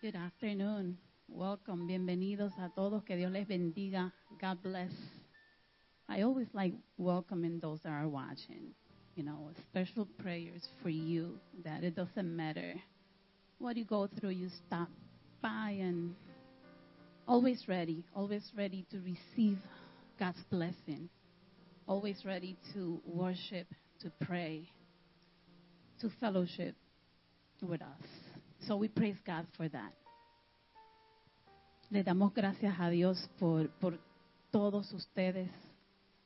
Good afternoon. Welcome. Bienvenidos a todos. Que Dios les bendiga. God bless. I always like welcoming those that are watching. You know, special prayers for you that it doesn't matter what you go through, you stop by and always ready, always ready to receive God's blessing, always ready to worship, to pray, to fellowship with us. So we praise God for that. Le damos gracias a Dios por, por todos ustedes.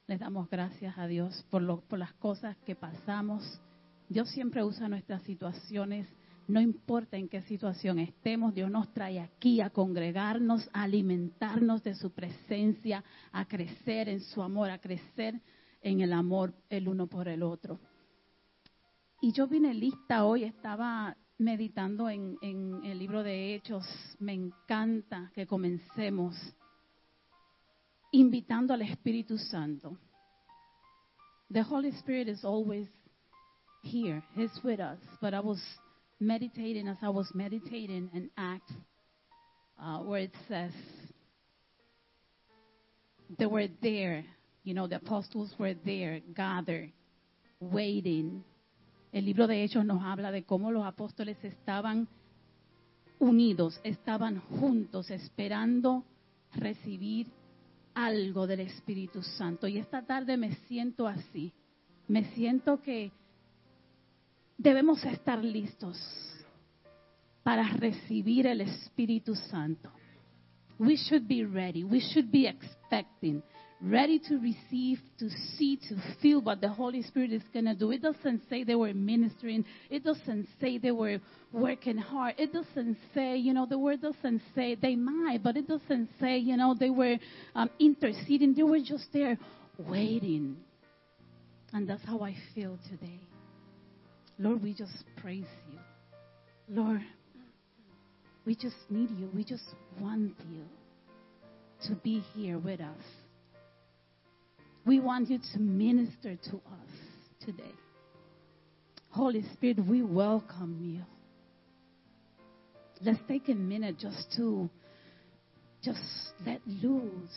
Les damos gracias a Dios por, lo, por las cosas que pasamos. Dios siempre usa nuestras situaciones, no importa en qué situación estemos, Dios nos trae aquí a congregarnos, a alimentarnos de su presencia, a crecer en su amor, a crecer en el amor el uno por el otro. Y yo vine lista hoy, estaba meditando en, en el libro de Hechos. Me encanta que comencemos invitando al Espíritu Santo. The Holy Spirit is always here. He's with us. But I was meditating as I was meditating in Acts, uh, where it says they were there. You know, the apostles were there, gathered, waiting. El libro de Hechos nos habla de cómo los apóstoles estaban unidos, estaban juntos, esperando recibir algo del Espíritu Santo. Y esta tarde me siento así. Me siento que debemos estar listos para recibir el Espíritu Santo. We should be ready. We should be expecting, ready to receive, to see, to feel what the Holy Spirit is going to do. It doesn't say they were ministering. It doesn't say they were working hard. It doesn't say, you know, the word doesn't say they might, but it doesn't say, you know, they were um, interceding. They were just there waiting. And that's how I feel today. Lord, we just praise you. Lord, we just need you. We just want you to be here with us. We want you to minister to us today. Holy Spirit, we welcome you. Let's take a minute just to just let loose.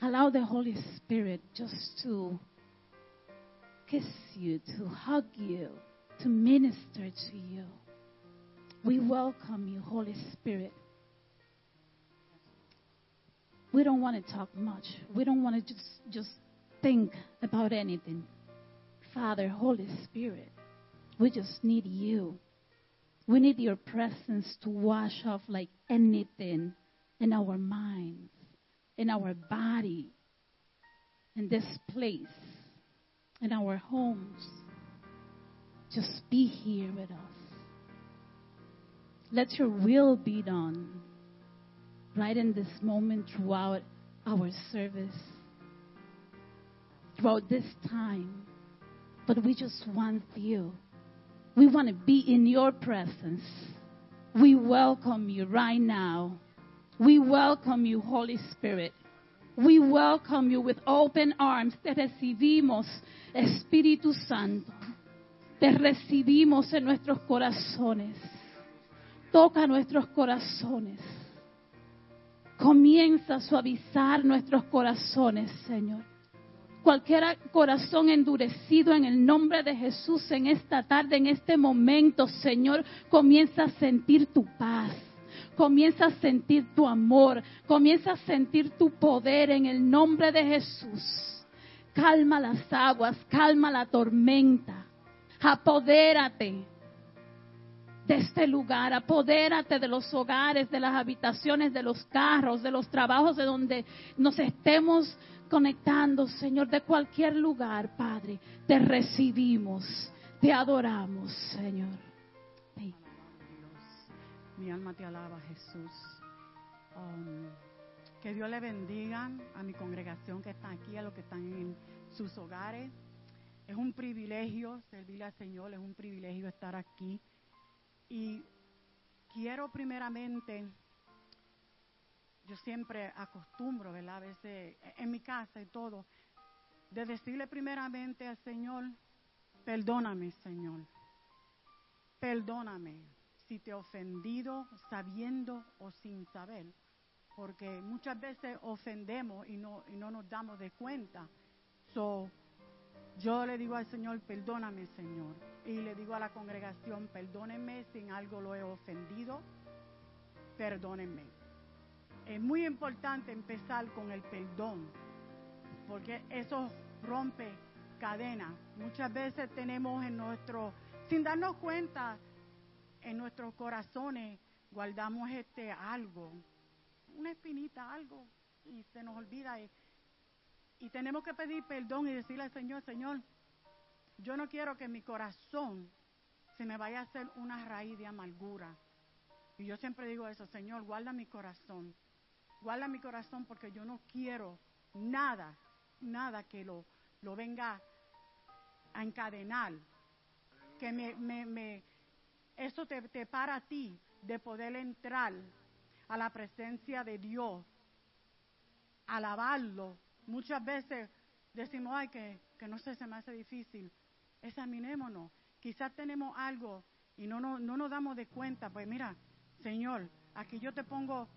Allow the Holy Spirit just to kiss you, to hug you, to minister to you. We welcome you, Holy Spirit. We don't want to talk much. We don't want to just just think about anything. Father, Holy Spirit, we just need you. We need your presence to wash off like anything in our minds, in our body, in this place, in our homes. Just be here with us. Let your will be done right in this moment throughout our service, throughout this time. But we just want you. We want to be in your presence. We welcome you right now. We welcome you, Holy Spirit. We welcome you with open arms. Te recibimos, Espíritu Santo. Te recibimos en nuestros corazones. Toca nuestros corazones. Comienza a suavizar nuestros corazones, Señor. Cualquier corazón endurecido en el nombre de Jesús en esta tarde, en este momento, Señor, comienza a sentir tu paz. Comienza a sentir tu amor. Comienza a sentir tu poder en el nombre de Jesús. Calma las aguas, calma la tormenta. Apodérate de este lugar, apodérate de los hogares, de las habitaciones, de los carros, de los trabajos, de donde nos estemos conectando, Señor, de cualquier lugar, Padre. Te recibimos, te adoramos, Señor. Sí. Mi alma te alaba, Jesús. Um, que Dios le bendiga a mi congregación que está aquí, a los que están en sus hogares. Es un privilegio servirle al Señor, es un privilegio estar aquí. Y quiero primeramente, yo siempre acostumbro, ¿verdad? A veces en mi casa y todo, de decirle primeramente al Señor, perdóname, Señor. Perdóname si te he ofendido sabiendo o sin saber. Porque muchas veces ofendemos y no, y no nos damos de cuenta. So, yo le digo al Señor, perdóname Señor. Y le digo a la congregación, perdónenme si en algo lo he ofendido, perdónenme. Es muy importante empezar con el perdón, porque eso rompe cadenas. Muchas veces tenemos en nuestro, sin darnos cuenta, en nuestros corazones guardamos este algo, una espinita, algo, y se nos olvida. Y, y tenemos que pedir perdón y decirle al Señor, Señor, yo no quiero que mi corazón se me vaya a hacer una raíz de amargura. Y yo siempre digo eso, Señor, guarda mi corazón. Guarda mi corazón porque yo no quiero nada, nada que lo, lo venga a encadenar. Que me, me, me eso te, te para a ti de poder entrar a la presencia de Dios, alabarlo. Muchas veces decimos, ay, que, que no sé, se me hace difícil. Examinémonos. Quizás tenemos algo y no, no, no nos damos de cuenta. Pues mira, Señor, aquí yo te pongo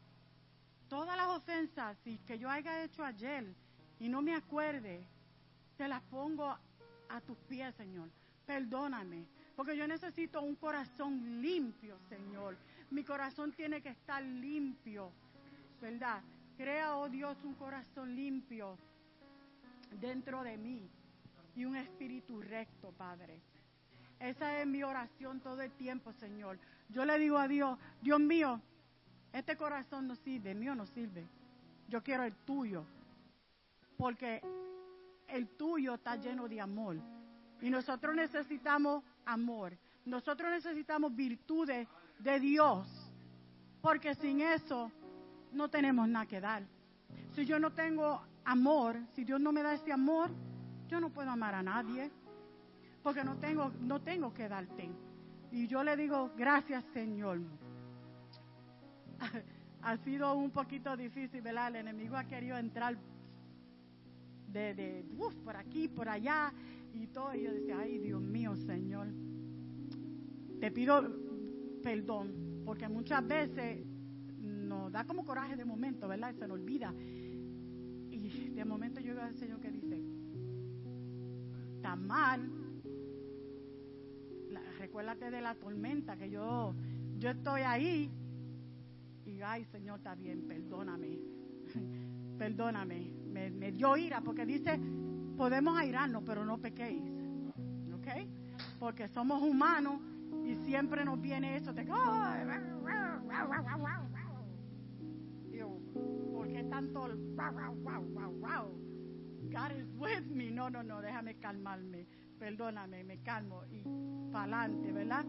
todas las ofensas que yo haya hecho ayer y no me acuerde, te las pongo a tus pies, Señor. Perdóname, porque yo necesito un corazón limpio, Señor. Mi corazón tiene que estar limpio, ¿verdad? Crea, oh Dios, un corazón limpio dentro de mí y un espíritu recto, Padre. Esa es mi oración todo el tiempo, Señor. Yo le digo a Dios, Dios mío, este corazón no sirve, mío no sirve. Yo quiero el tuyo, porque el tuyo está lleno de amor. Y nosotros necesitamos amor. Nosotros necesitamos virtudes de Dios, porque sin eso no tenemos nada que dar. Si yo no tengo amor, si Dios no me da ese amor, yo no puedo amar a nadie, porque no tengo, no tengo que darte. Y yo le digo, gracias Señor. ha sido un poquito difícil, ¿verdad? El enemigo ha querido entrar de, de por aquí, por allá y todo. Y yo decía, ay Dios mío, Señor, te pido perdón, porque muchas veces nos da como coraje de momento, ¿verdad? se nos olvida. Y de momento yo veo al Señor que dice, está mal. recuérdate de la tormenta, que yo, yo estoy ahí. Y ay, Señor, está bien, perdóname. perdóname. Me, me dio ira, porque dice, podemos airarnos, pero no pequéis. ¿Ok? Porque somos humanos y siempre nos viene eso de, ¿por qué tanto God is with me. No, no, no, déjame calmarme. Perdóname, me calmo y para adelante, ¿verdad?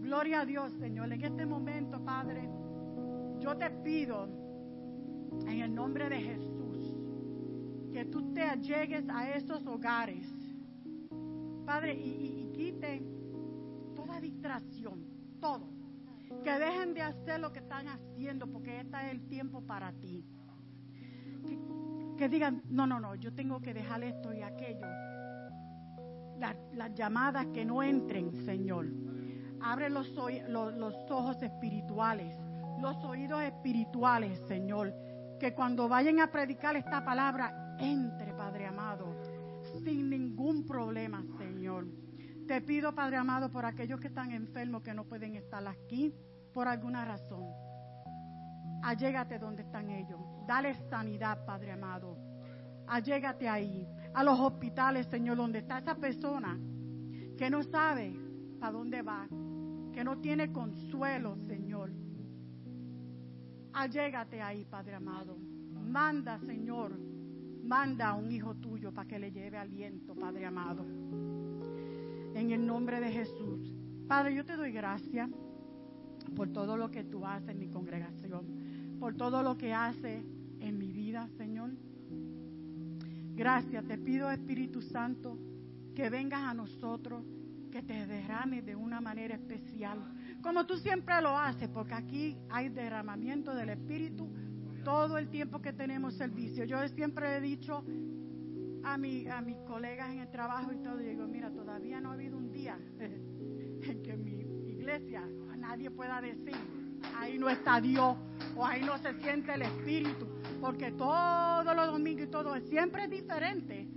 Gloria a Dios, Señor. En este momento, Padre, yo te pido en el nombre de Jesús que tú te allegues a esos hogares, Padre, y, y quite toda distracción, todo. Que dejen de hacer lo que están haciendo, porque este es el tiempo para ti que digan, no, no, no, yo tengo que dejar esto y aquello. Las, llamadas que no entren, Señor. Abre los, los ojos espirituales, los oídos espirituales, Señor. Que cuando vayan a predicar esta palabra, entre, Padre amado, sin ningún problema, Señor. Te pido, Padre amado, por aquellos que están enfermos, que no pueden estar aquí por alguna razón. Allégate donde están ellos. Dale sanidad, Padre amado. Allégate ahí. A los hospitales, Señor, donde está esa persona que no sabe para dónde va, que no tiene consuelo, Señor. Allégate ahí, Padre amado. Manda, Señor, manda a un hijo tuyo para que le lleve aliento, Padre amado. En el nombre de Jesús. Padre, yo te doy gracias por todo lo que tú haces en mi congregación por todo lo que hace en mi vida, Señor. Gracias, te pido Espíritu Santo que vengas a nosotros, que te derrames de una manera especial, como tú siempre lo haces, porque aquí hay derramamiento del Espíritu todo el tiempo que tenemos servicio. Yo siempre he dicho a, mi, a mis colegas en el trabajo y todo, digo, mira, todavía no ha habido un día en que mi iglesia nadie pueda decir, ahí no está Dios o ahí no se siente el Espíritu, porque todos los domingos y todo es siempre diferente.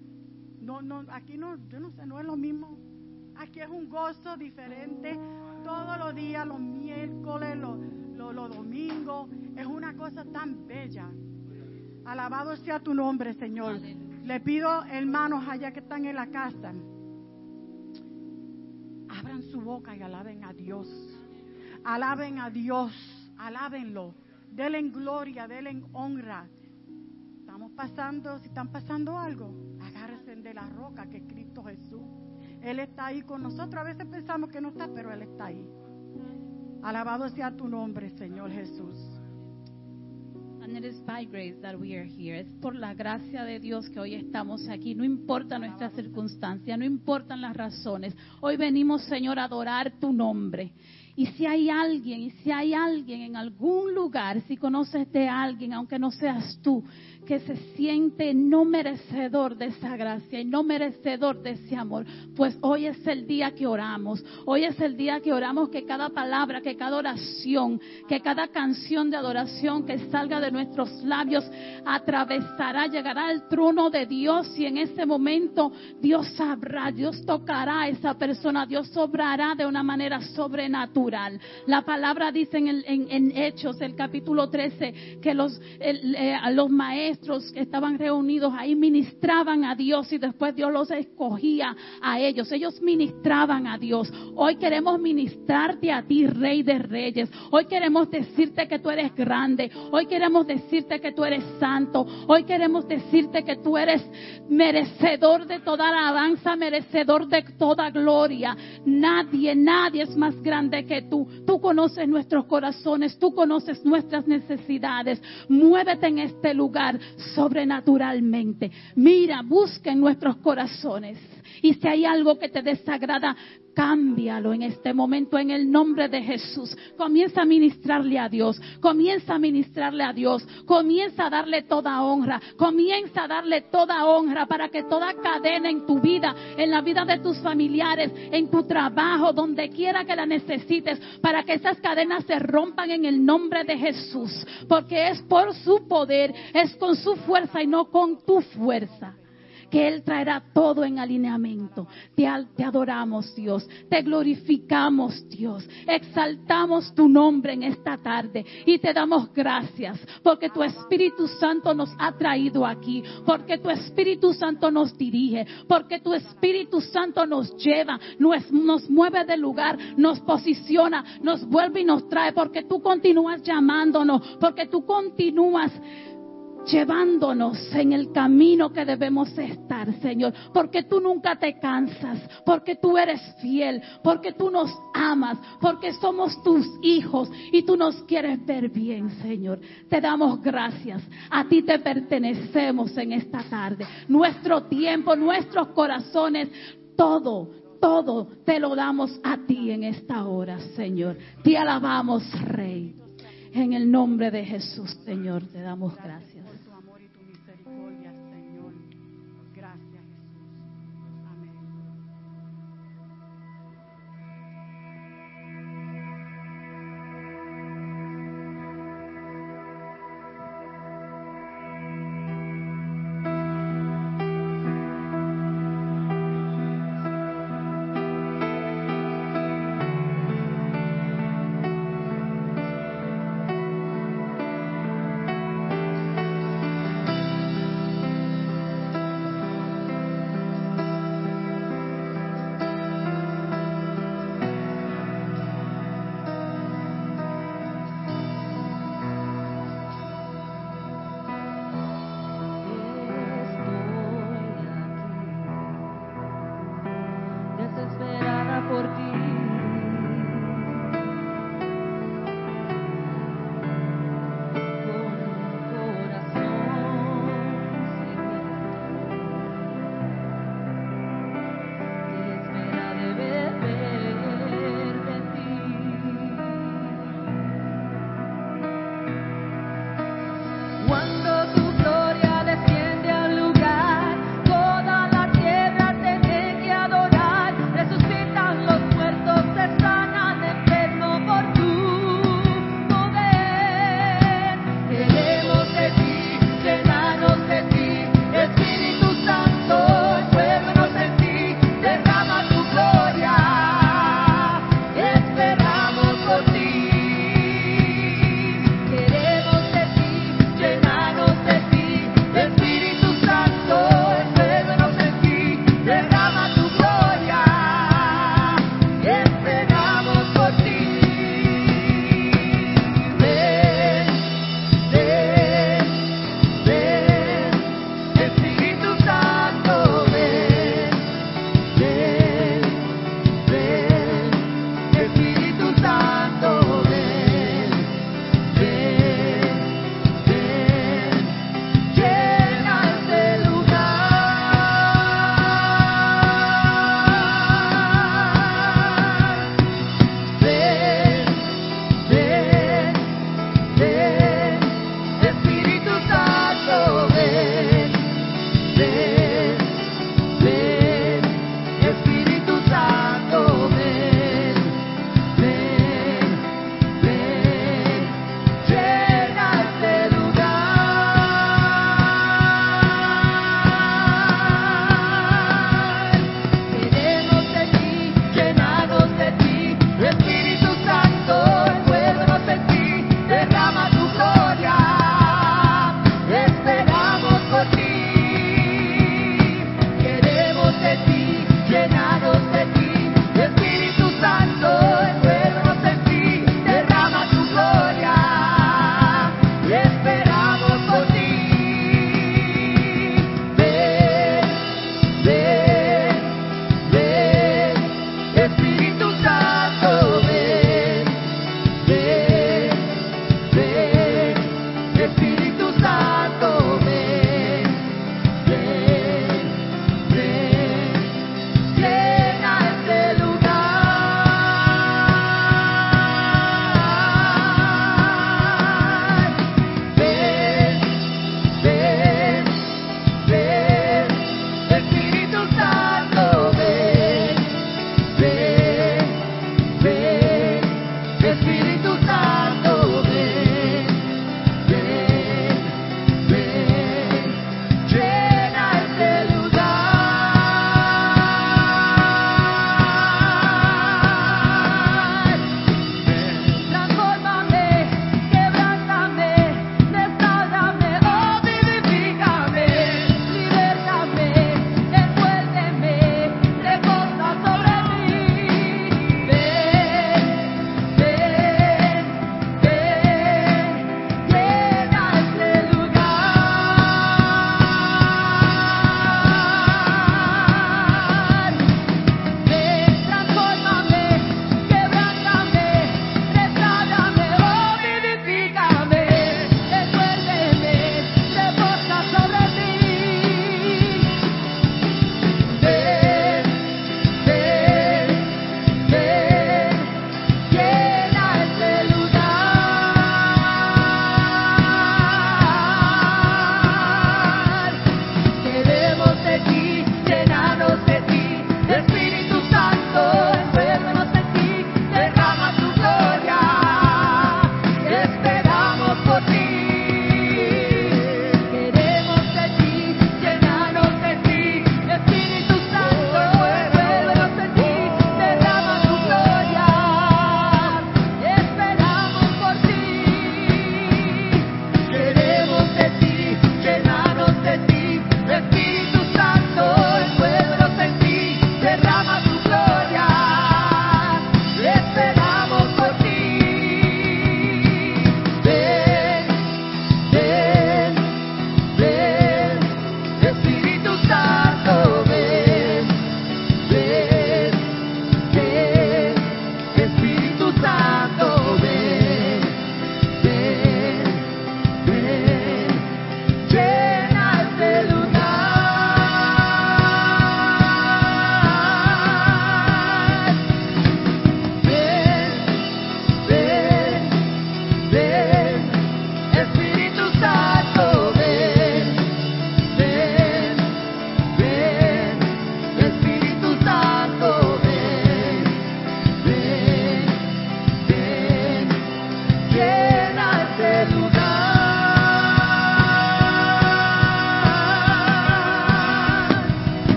No, no, aquí no, yo no sé, no es lo mismo. Aquí es un gozo diferente todos los días, los miércoles, los, los domingos. Es una cosa tan bella. Alabado sea tu nombre, Señor. Le pido, hermanos, allá que están en la casa, abran su boca y alaben a Dios. Alaben a Dios, alábenlo. Denle gloria, denle honra. Estamos pasando, si están pasando algo, agárrense de la roca que es Cristo Jesús. Él está ahí con nosotros. A veces pensamos que no está, pero Él está ahí. Alabado sea tu nombre, Señor Jesús. And it is by grace that we are here. Es por la gracia de Dios que hoy estamos aquí. No importa nuestra circunstancia, no importan las razones. Hoy venimos, Señor, a adorar tu nombre. Y si hay alguien, y si hay alguien en algún lugar, si conoces de alguien, aunque no seas tú, que se siente no merecedor de esa gracia y no merecedor de ese amor, pues hoy es el día que oramos. Hoy es el día que oramos que cada palabra, que cada oración, que cada canción de adoración que salga de nuestros labios atravesará, llegará al trono de Dios y en ese momento Dios sabrá, Dios tocará a esa persona, Dios obrará de una manera sobrenatural. La palabra dice en, Hechos, el capítulo 13, que los, eh, los maestros, que estaban reunidos ahí ministraban a Dios y después Dios los escogía a ellos. Ellos ministraban a Dios. Hoy queremos ministrarte a ti, Rey de Reyes. Hoy queremos decirte que tú eres grande. Hoy queremos decirte que tú eres santo. Hoy queremos decirte que tú eres merecedor de toda alabanza, merecedor de toda gloria. Nadie, nadie es más grande que tú. Tú conoces nuestros corazones, tú conoces nuestras necesidades. Muévete en este lugar sobrenaturalmente. Mira, busca en nuestros corazones. Y si hay algo que te desagrada, cámbialo en este momento en el nombre de Jesús. Comienza a ministrarle a Dios. Comienza a ministrarle a Dios. Comienza a darle toda honra. Comienza a darle toda honra para que toda cadena en tu vida, en la vida de tus familiares, en tu trabajo, donde quiera que la necesites, para que esas cadenas se rompan en el nombre de Jesús. Porque es por su poder, es con su fuerza y no con tu fuerza que Él traerá todo en alineamiento. Te, adoramos, Dios. Te glorificamos, Dios. Exaltamos tu nombre en esta tarde y te damos gracias porque tu Espíritu Santo nos ha traído aquí, porque tu Espíritu Santo nos dirige, porque tu Espíritu Santo nos lleva, nos, nos mueve del lugar, nos posiciona, nos vuelve y nos trae, porque tú continúas llamándonos, porque tú continúas llevándonos en el camino que debemos estar, Señor, porque tú nunca te cansas, porque tú eres fiel, porque tú nos amas, porque somos tus hijos y tú nos quieres ver bien, Señor. Te damos gracias. A ti te pertenecemos en esta tarde. Nuestro tiempo, nuestros corazones, todo, todo te lo damos a ti en esta hora, Señor. Te alabamos, Rey. En el nombre de Jesús, Señor, te damos gracias.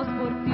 Por ti.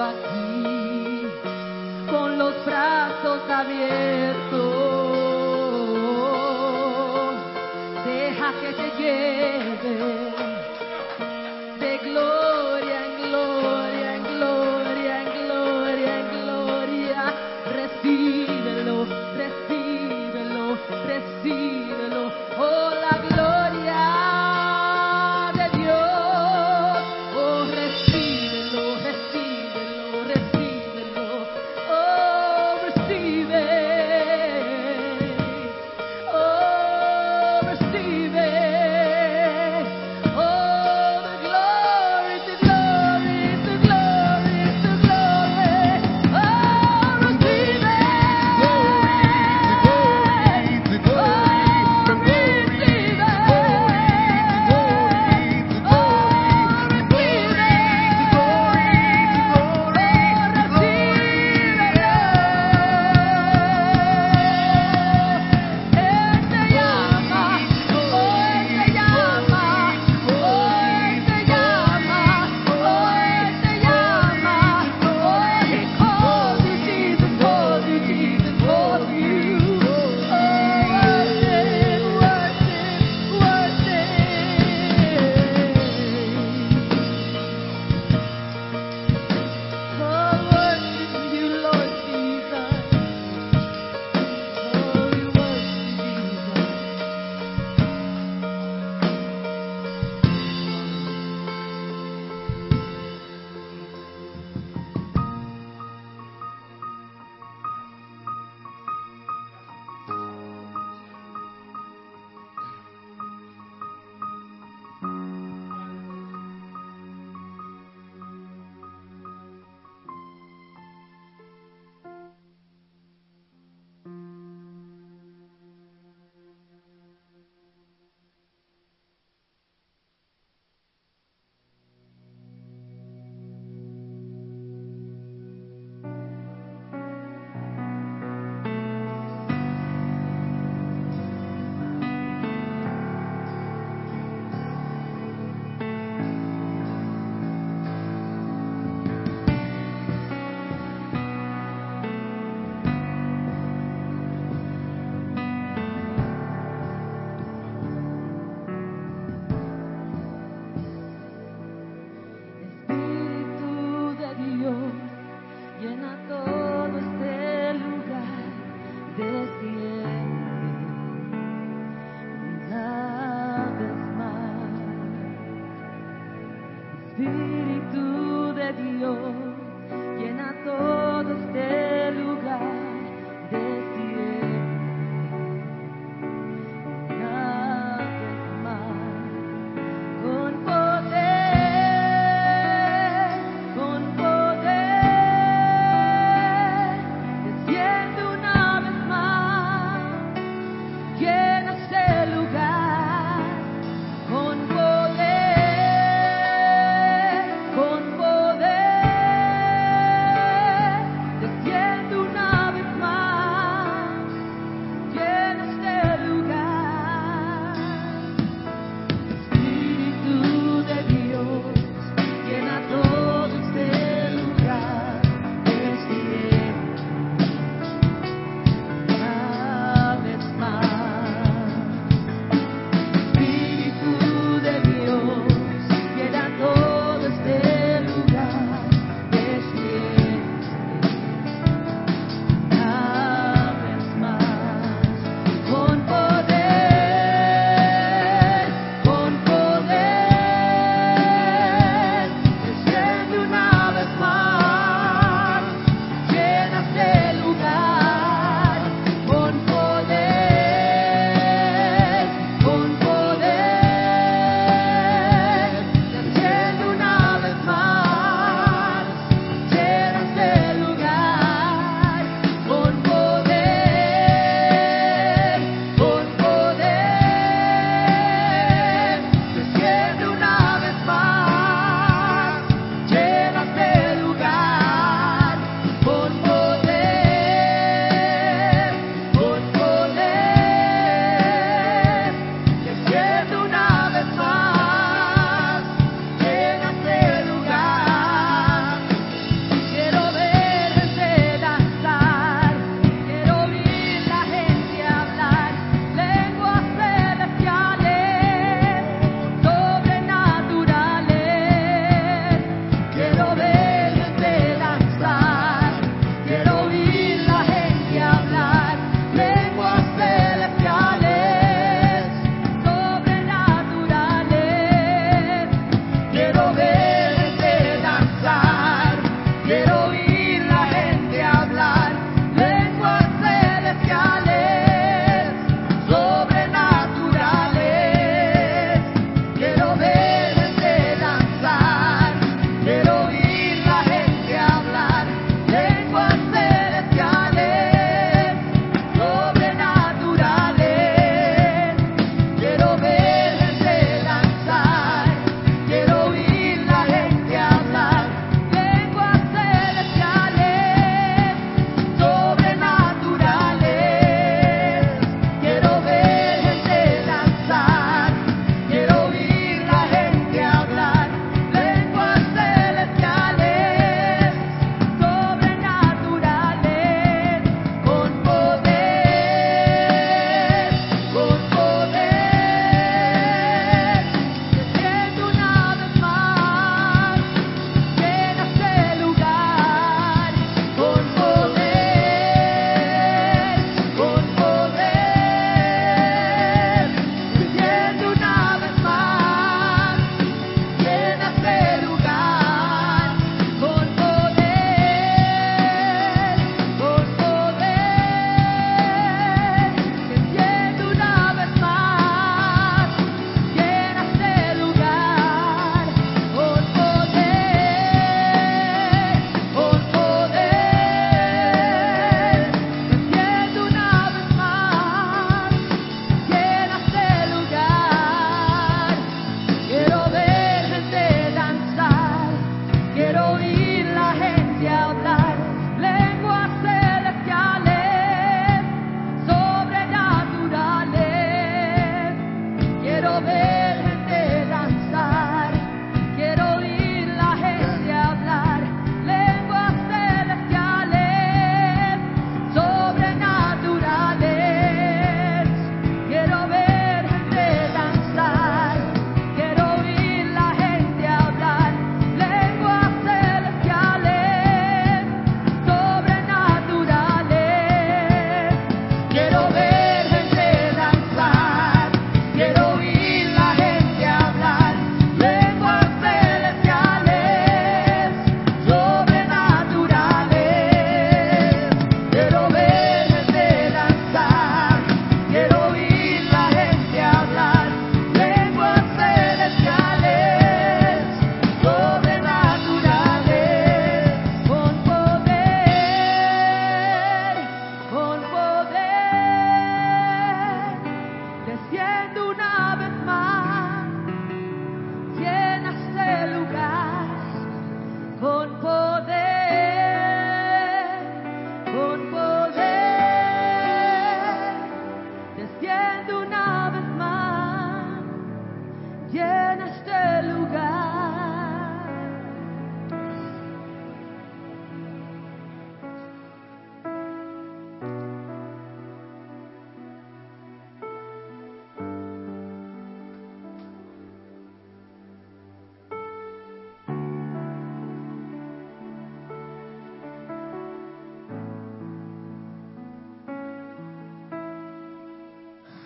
Aquí con los brazos abiertos.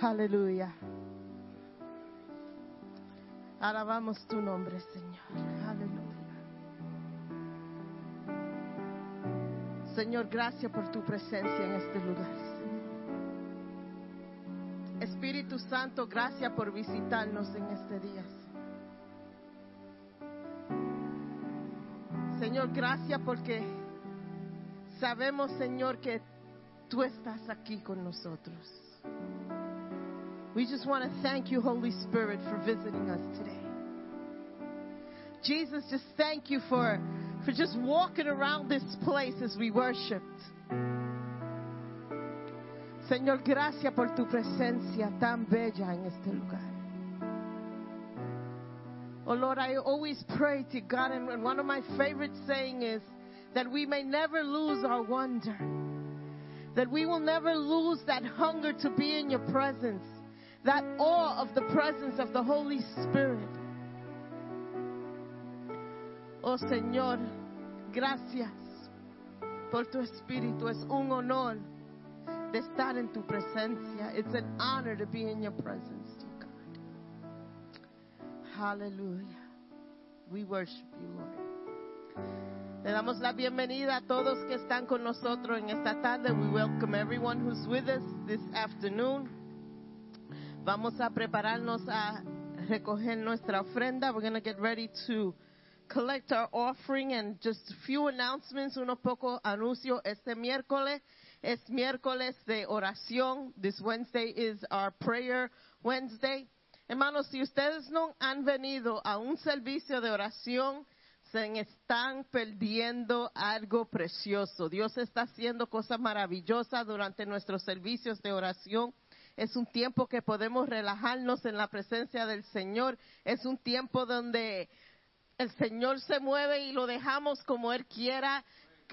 Aleluya. Alabamos tu nombre, Señor. Aleluya. Señor, gracias por tu presencia en este lugar. Espíritu Santo, gracias por visitarnos en este día. Señor, gracias porque sabemos, Señor, que tú estás aquí con nosotros. We just want to thank you, Holy Spirit, for visiting us today. Jesus, just thank you for, for just walking around this place as we worshiped. Señor, gracias por tu presencia tan bella en este lugar. Oh Lord, I always pray to God, and one of my favorite saying is that we may never lose our wonder, that we will never lose that hunger to be in your presence, that awe of the presence of the Holy Spirit. Oh Señor, gracias por tu espíritu. Es un honor de estar en tu presencia. It's an honor to be in your presence, dear God. Hallelujah. We worship you, Lord. Le damos la bienvenida a todos que están con nosotros en esta tarde. We welcome everyone who's with us this afternoon. Vamos a prepararnos a recoger nuestra ofrenda. We're going to get ready to collect our offering and just a few announcements, unos pocos anuncios. Este miércoles es miércoles de oración. This Wednesday is our prayer Wednesday. Hermanos, si ustedes no han venido a un servicio de oración, se están perdiendo algo precioso. Dios está haciendo cosas maravillosas durante nuestros servicios de oración. Es un tiempo que podemos relajarnos en la presencia del Señor. Es un tiempo donde el Señor se mueve y lo dejamos como Él quiera.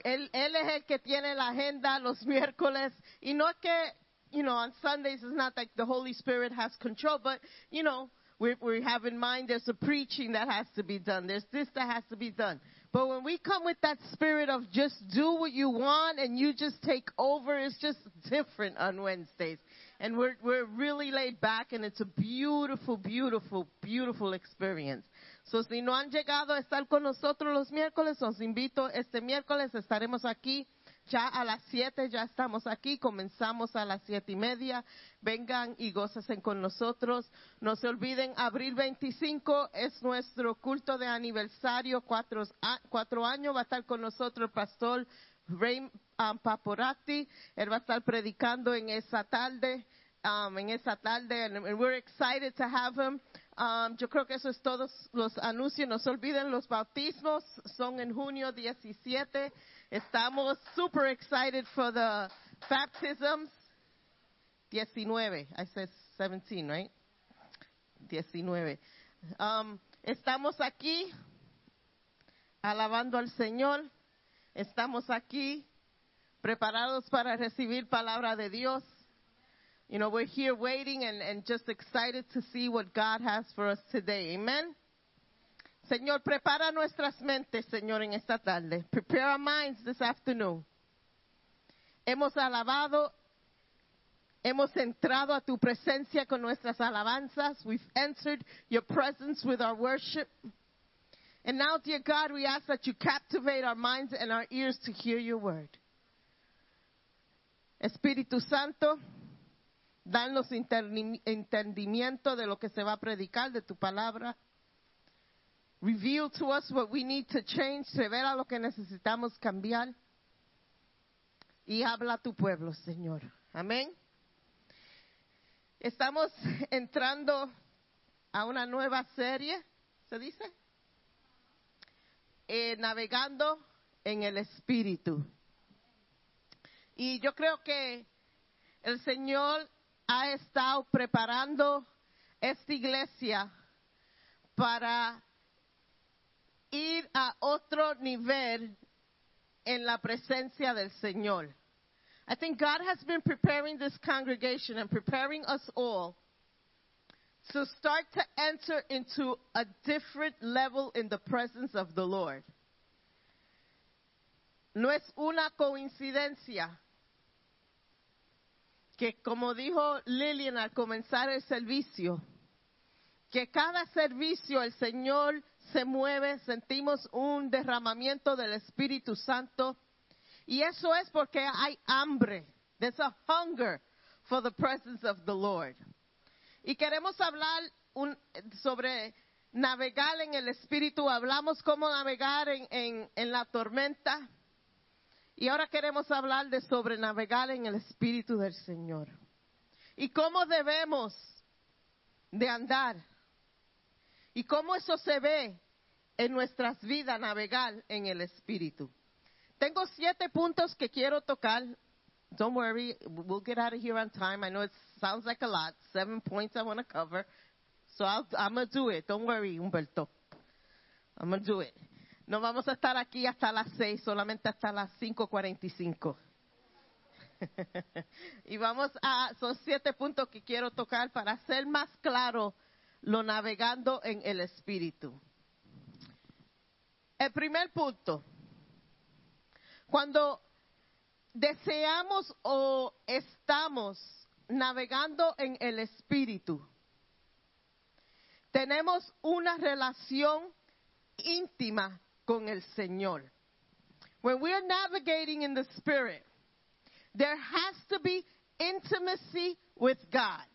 Él, él es el que tiene la agenda los miércoles. Y no es que, you know, on Sundays it's not like the Holy Spirit has control, but, you know, we, we have in mind there's a preaching that has to be done. There's this that has to be done. But when we come with that spirit of just do what you want and you just take over, it's just different on Wednesdays. And we're, we're really laid back and it's a beautiful, beautiful, beautiful experience. So, si no han llegado a estar con nosotros los miércoles, os invito, este miércoles estaremos aquí ya a las siete, ya estamos aquí, comenzamos a las siete y media. Vengan y gócesen con nosotros. No se olviden, abril 25 es nuestro culto de aniversario, cuatro, a- cuatro años, va a estar con nosotros el pastor Ray um, Paporati, él va a estar predicando en esa tarde. um, en esa tarde, and, we're excited to have him. Um, yo creo que eso es todos los anuncios. No se olviden, los bautismos son en junio 17. Estamos super excited for the baptisms. 19. I said 17, right? 19. Um, estamos aquí alabando al Señor. Estamos aquí preparados para recibir palabra de Dios. You know, we're here waiting and, and just excited to see what God has for us today. Amen. Señor, prepara nuestras mentes, Señor, en esta tarde. Prepare our minds this afternoon. Hemos alabado, hemos entrado a tu presencia con nuestras alabanzas. We've entered your presence with our worship. And now, dear God, we ask that you captivate our minds and our ears to hear your word. Espíritu Santo, danos entendimiento de lo que se va a predicar, de tu palabra. Reveal to us what we need to change, revela lo que necesitamos cambiar. Y habla a tu pueblo, Señor. Amén. Estamos entrando a una nueva serie, ¿se dice? Eh, navegando en el Espíritu. Y yo creo que el Señor ha estado preparando esta iglesia para ir a otro nivel en la presencia del Señor. I think God has been preparing this congregation and preparing us all to start to enter into a different level in the presence of the Lord. No es una coincidencia que como dijo Lilian al comenzar el servicio, que cada servicio el Señor se mueve, sentimos un derramamiento del Espíritu Santo y eso es porque hay hambre. There's a hunger for the presence of the Lord. Y queremos hablar sobre navegar en el Espíritu. Hablamos cómo navegar en, en- en la tormenta. Y ahora queremos hablar de sobre navegar en el Espíritu del Señor. Y cómo debemos de andar. Y cómo eso se ve en nuestras vidas, navegar en el Espíritu. Tengo siete puntos que quiero tocar. Don't worry, we'll get out of here on time. I know it sounds like a lot. Seven points I want to cover. So I'll, I'm going to do it. Don't worry, Humberto. I'm going to do it. No vamos a estar aquí hasta las seis, solamente hasta las 5.45. y vamos a, son siete puntos que quiero tocar para hacer más claro lo navegando en el Espíritu. El primer punto, cuando deseamos o estamos navegando en el Espíritu, tenemos una relación íntima con el Señor. When we're navigating in the Spirit, there has to be intimacy with God.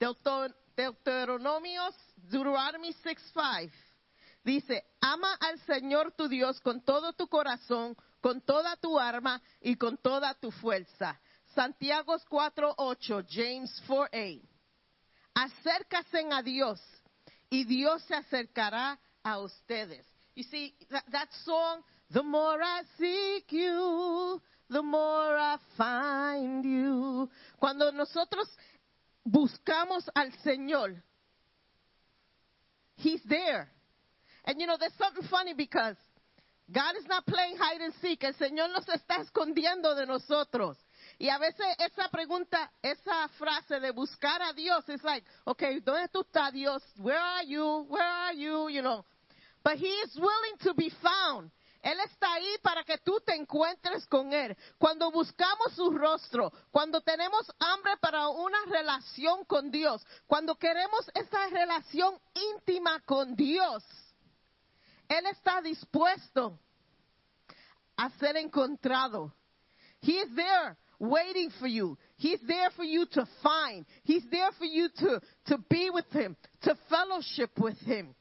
Deuter- Deuteronomios, Deuteronomy 6:5 dice, ama al Señor tu Dios con todo tu corazón, con toda tu arma y con toda tu fuerza. Santiago 4:8, James 4:8. Acércase a Dios y Dios se acercará a ustedes. You see, that, that song, the more I seek you, the more I find you. Cuando nosotros buscamos al Señor, He's there. And you know, there's something funny because God is not playing hide and seek. El Señor nos está escondiendo de nosotros. Y a veces esa pregunta, esa frase de buscar a Dios es like, okay, ¿dónde tú estás, Dios? Where are you? Where are you? You know. But He is willing to be found. Él está ahí para que tú te encuentres con Él. Cuando buscamos su rostro, cuando tenemos hambre para una relación con Dios, cuando queremos esa relación íntima con Dios, Él está dispuesto a ser encontrado. He is there waiting for you. He's there for you to find. He's there for you to, to be with Him, to fellowship with Him.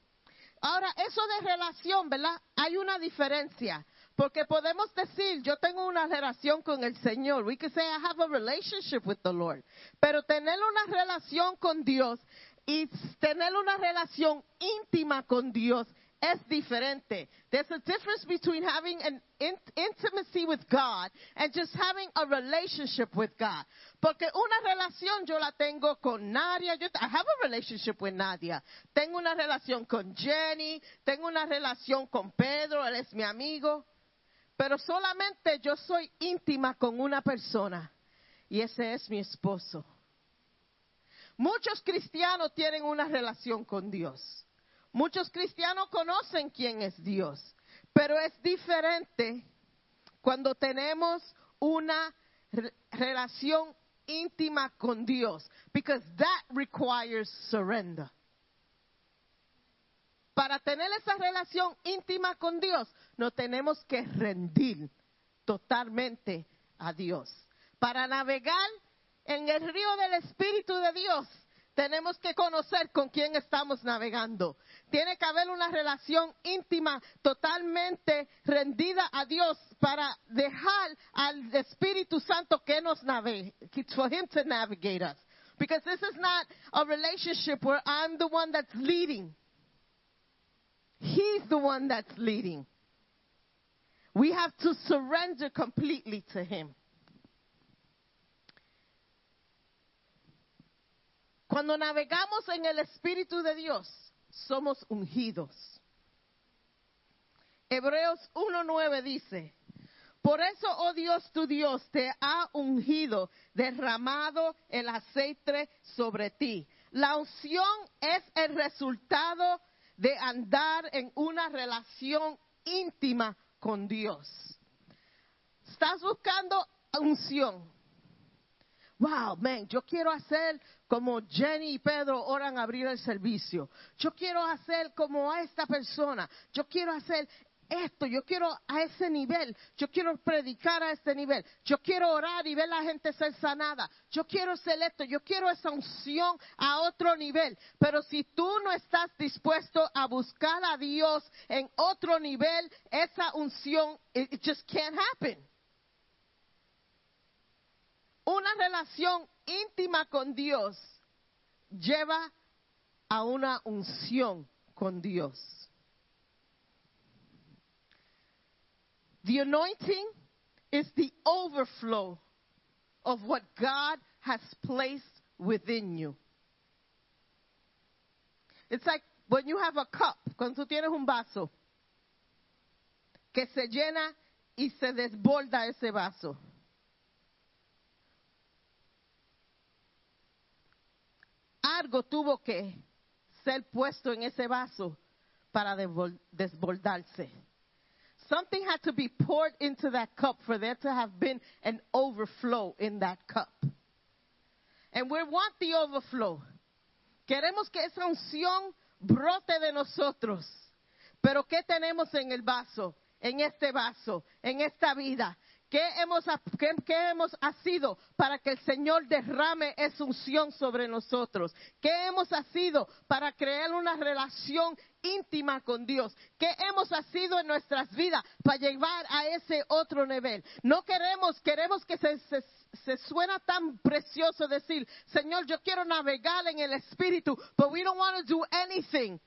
Ahora, eso de relación, ¿verdad? Hay una diferencia. Porque podemos decir, yo tengo una relación con el Señor. We can say, I have a relationship with the Lord. Pero tener una relación con Dios y tener una relación íntima con Dios es diferente. There's a difference between having an in- intimacy with God and just having a relationship with God. Porque una relación yo la tengo con Nadia. I have a relationship with Nadia. Tengo una relación con Jenny. Tengo una relación con Pedro. Él es mi amigo. Pero solamente yo soy íntima con una persona. Y ese es mi esposo. Muchos cristianos tienen una relación con Dios. Muchos cristianos conocen quién es Dios, pero es diferente cuando tenemos una re- relación íntima con Dios, because that requires surrender. Para tener esa relación íntima con Dios, nos tenemos que rendir totalmente a Dios. Para navegar en el río del Espíritu de Dios, tenemos que conocer con quién estamos navegando. Tiene que haber una relación íntima, totalmente rendida a Dios para dejar al Espíritu Santo que nos navegue, for Him to navigate us. Because this is not a relationship where I'm the one that's leading. He's the one that's leading. We have to surrender completely to Him. Cuando navegamos en el Espíritu de Dios, somos ungidos. Hebreos 1.9 dice, por eso, oh Dios, tu Dios, te ha ungido, derramado el aceite sobre ti. La unción es el resultado de andar en una relación íntima con Dios. Estás buscando unción. Wow, man, yo quiero hacer como Jenny y Pedro oran a abrir el servicio. Yo quiero hacer como a esta persona. Yo quiero hacer esto. Yo quiero a ese nivel. Yo quiero predicar a este nivel. Yo quiero orar y ver la gente ser sanada. Yo quiero ser esto. Yo quiero esa unción a otro nivel. Pero si tú no estás dispuesto a buscar a Dios en otro nivel, esa unción, it just can't happen una relación íntima con Dios lleva a una unción con Dios. The anointing is the overflow of what God has placed within you. It's like when you have a cup, cuando tú tienes un vaso que se llena y se desborda ese vaso. Algo tuvo que ser puesto en ese vaso para desbordarse. Something had to be poured into that cup for there to have been an overflow in that cup. And we want the overflow. Queremos que esa unción brote de nosotros. Pero ¿qué tenemos en el vaso? En este vaso, en esta vida. ¿Qué hemos, qué, qué hemos sido para que el Señor derrame esa unción sobre nosotros? ¿Qué hemos sido para crear una relación íntima con Dios? ¿Qué hemos sido en nuestras vidas para llevar a ese otro nivel? No queremos, queremos que se, se, se suena tan precioso decir, Señor, yo quiero navegar en el Espíritu, but we don't want to do anything.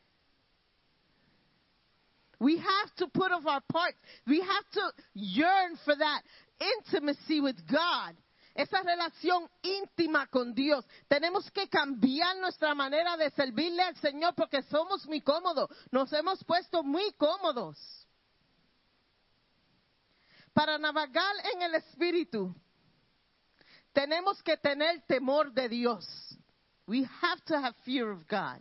We have to put of our part. We have to yearn for that intimacy with God. Esa relación íntima con Dios. Tenemos que cambiar nuestra manera de servirle al Señor porque somos muy cómodos. Nos hemos puesto muy cómodos. Para navegar en el Espíritu, tenemos que tener temor de Dios. We have to have fear of God.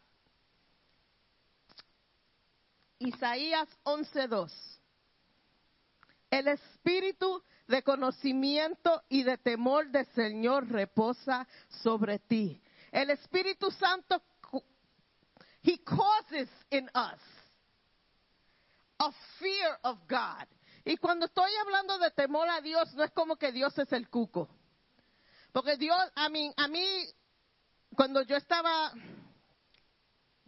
Isaías 11:2. El espíritu de conocimiento y de temor del Señor reposa sobre ti. El Espíritu Santo, He causes in us a fear of God. Y cuando estoy hablando de temor a Dios, no es como que Dios es el cuco. Porque Dios, a mí, a mí, cuando yo estaba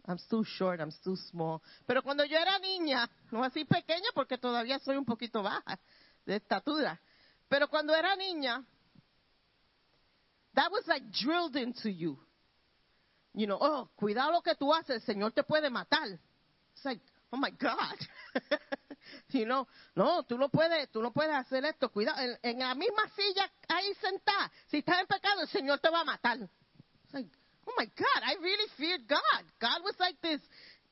I'm still short, I'm still small. Pero cuando yo era niña, no así pequeña porque todavía soy un poquito baja de estatura. Pero cuando era niña, that was like drilled into you. You know, oh, cuidado lo que tú haces, el Señor te puede matar. It's like, oh my God. you know, no, tú no puedes, tú no puedes hacer esto. Cuidado, en la misma silla ahí sentada, si estás en pecado, el Señor te va a matar. It's like, oh my God, I really feared God. God was like this,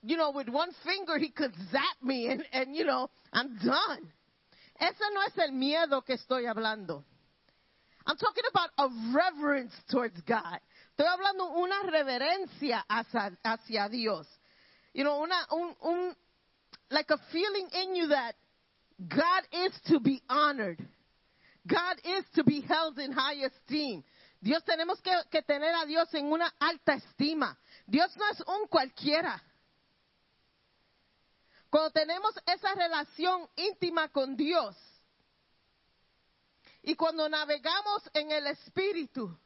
you know, with one finger he could zap me and, and you know, I'm done. Ese no es el miedo que estoy hablando. I'm talking about a reverence towards God. Estoy hablando una reverencia hacia, hacia Dios. You know, una, un, un, like a feeling in you that God is to be honored. God is to be held in high esteem. Dios tenemos que, tener a Dios en una alta estima. Dios no es un cualquiera. Cuando tenemos esa relación íntima con Dios y cuando navegamos en el Espíritu,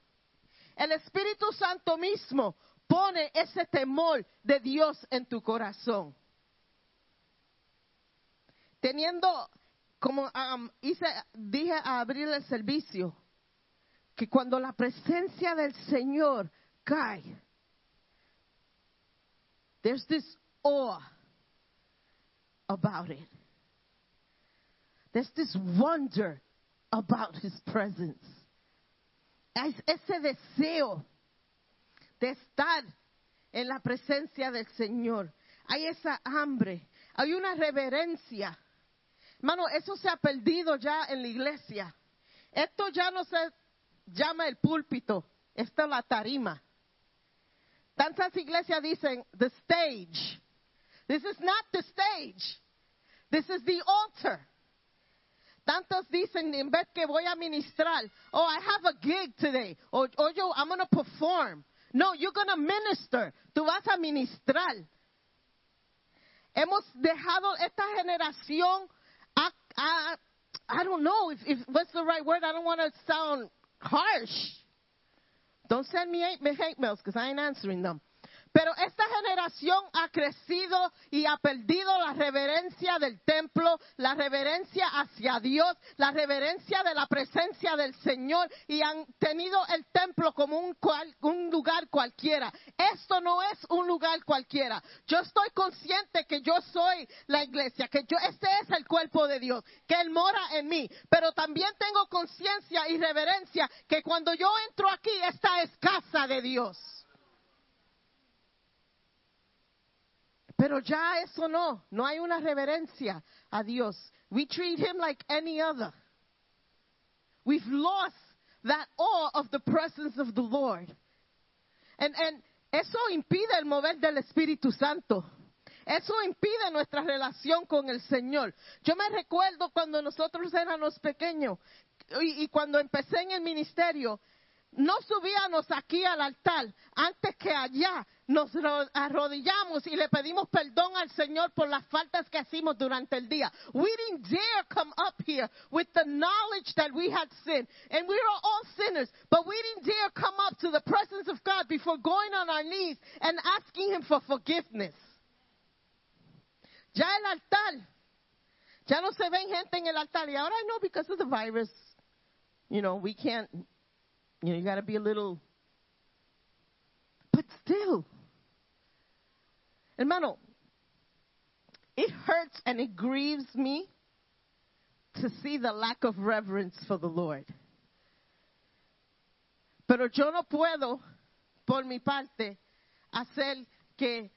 el Espíritu Santo mismo pone ese temor de Dios en tu corazón. Teniendo, como um, hice, dije a abrir el servicio, que cuando la presencia del Señor cae, there's this awe about it. There's this wonder about His presence. Es ese deseo de estar en la presencia del Señor. Hay esa hambre, hay una reverencia. Hermano, eso se ha perdido ya en la iglesia. Esto ya no se llama el púlpito, esta es la tarima. Tantas iglesias dicen the stage. This is not the stage. This is the altar. Tantos dicen en vez que voy a ministrar, oh, I have a gig today, o, yo, I'm going to perform. No, you're going to minister. Tú vas a ministrar. Hemos dejado esta generación I don't know if, if what's the right word. I don't want to sound harsh. Don't send me hate, hate mails because I ain't answering them. Pero esta generación ha crecido y ha perdido la reverencia del templo, la reverencia hacia Dios, la reverencia de la presencia del Señor y han tenido el templo como un, cual- un lugar cualquiera. Esto no es un lugar cualquiera. Yo estoy consciente que yo soy la iglesia, que yo este es el cuerpo de Dios, que Él mora en mí. Pero también tengo conciencia y reverencia que cuando yo entro aquí, esta es casa de Dios. Pero ya eso no, no hay una reverencia a Dios. We treat him like any other. We've lost that awe of the presence of the Lord. And, and eso impide el mover del Espíritu Santo. Eso impide nuestra relación con el Señor. Yo me recuerdo cuando nosotros éramos pequeños y, y cuando empecé en el ministerio, no subíamos aquí al altar antes que allá nos arrodillamos y le pedimos perdón al Señor por las faltas que hicimos durante el día. We didn't dare come up here with the knowledge that we had sinned. And we were all sinners, but we didn't dare come up to the presence of God before going on our knees and asking Him for forgiveness. Ya el altar, ya no se ven gente en el altar. Y ahora I know because of the virus, you know, we can't you know, you got to be a little. But still, hermano, it hurts and it grieves me to see the lack of reverence for the Lord. Pero yo no puedo, por mi parte, hacer que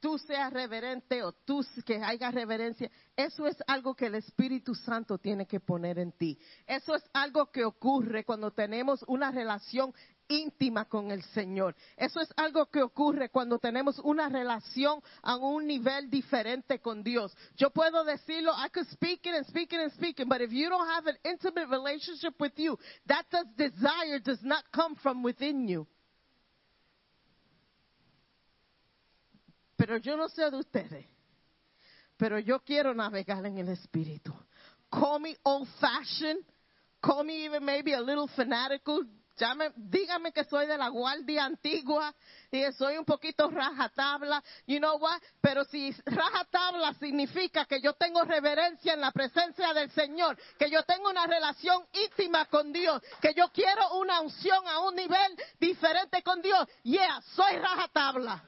tú seas reverente o tú que haya reverencia. Eso es algo que el Espíritu Santo tiene que poner en ti. Eso es algo que ocurre cuando tenemos una relación íntima con el Señor. Eso es algo que ocurre cuando tenemos una relación a un nivel diferente con Dios. Yo puedo decirlo, I could speak it and speak it and speak it, but if you don't have an intimate relationship with you, that does, desire does not come from within you. Pero yo no sé de ustedes. Pero yo quiero navegar en el Espíritu. Call me old fashioned. Call me even maybe a little fanatical. Dígame que soy de la guardia antigua y soy un poquito rajatabla. You know what? Pero si rajatabla significa que yo tengo reverencia en la presencia del Señor, que yo tengo una relación íntima con Dios, que yo quiero una unción a un nivel diferente con Dios, yeah, soy rajatabla.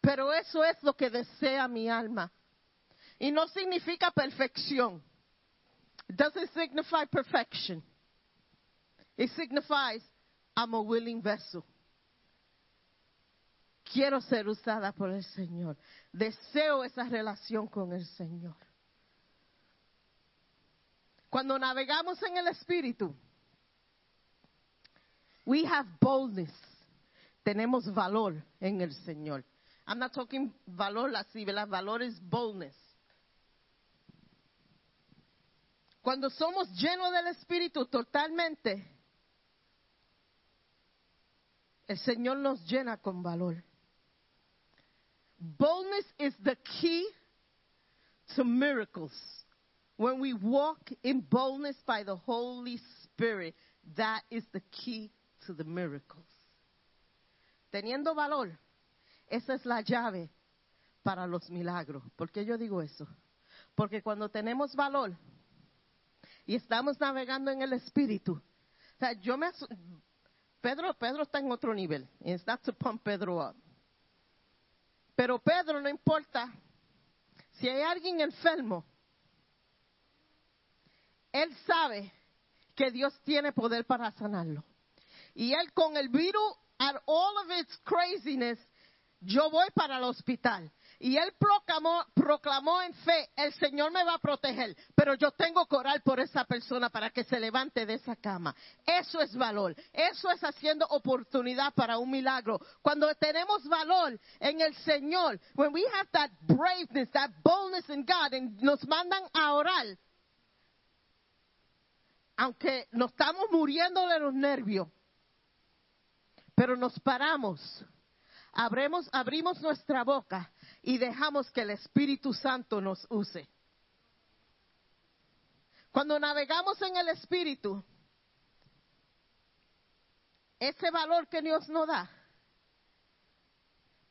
Pero eso es lo que desea mi alma. Y no significa perfección. It doesn't signify perfection. It signifies I'm a willing vessel. Quiero ser usada por el Señor. Deseo esa relación con el Señor. Cuando navegamos en el Espíritu, we have boldness. Tenemos valor en el Señor. I'm not talking valor así, ¿verdad? Valor es boldness. Cuando somos llenos del Espíritu totalmente, el Señor nos llena con valor. Boldness is the key to miracles. When we walk in boldness by the Holy Spirit, that is the key to the miracles. Teniendo valor, esa es la llave para los milagros. ¿Por qué yo digo eso? Porque cuando tenemos valor y estamos navegando en el Espíritu, o sea, yo me Pedro, Pedro está en otro nivel. It's not to pump Pedro up. Pero Pedro no importa si hay alguien enfermo, él sabe que Dios tiene poder para sanarlo. Y él con el virus and all of its craziness, yo voy para el hospital. Y él proclamó, proclamó en fe, el Señor me va a proteger, pero yo tengo que orar por esa persona para que se levante de esa cama. Eso es valor, eso es haciendo oportunidad para un milagro. Cuando tenemos valor en el Señor, when we have that braveness, that boldness in God, and nos mandan a orar, aunque nos estamos muriendo de los nervios, pero nos paramos, abremos, abrimos nuestra boca y dejamos que el Espíritu Santo nos use. Cuando navegamos en el Espíritu, ese valor que Dios nos da,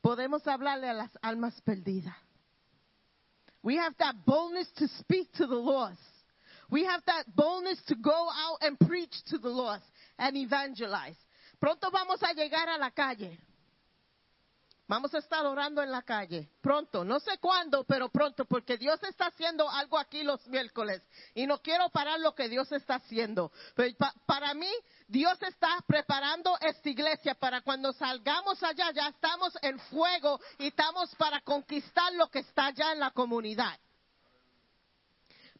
podemos hablarle a las almas perdidas. We have that boldness to speak to the lost. We have that boldness to go out and preach to the lost and evangelize. Pronto vamos a llegar a la calle. Vamos a estar orando en la calle. Pronto, no sé cuándo, pero pronto, porque Dios está haciendo algo aquí los miércoles. Y no quiero parar lo que Dios está haciendo. Pero pa- para mí, Dios está preparando esta iglesia para cuando salgamos allá, ya estamos en fuego y estamos para conquistar lo que está allá en la comunidad.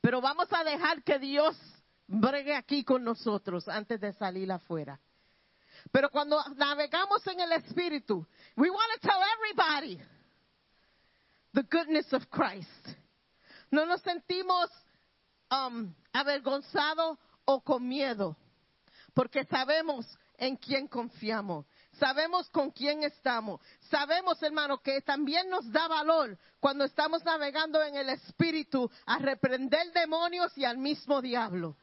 Pero vamos a dejar que Dios bregue aquí con nosotros antes de salir afuera. Pero cuando navegamos en el Espíritu, we want to tell everybody the goodness of Christ. No nos sentimos um, avergonzados o con miedo, porque sabemos en quién confiamos. Sabemos con quién estamos. Sabemos, hermano, que también nos da valor cuando estamos navegando en el Espíritu a reprender demonios y al mismo diablo.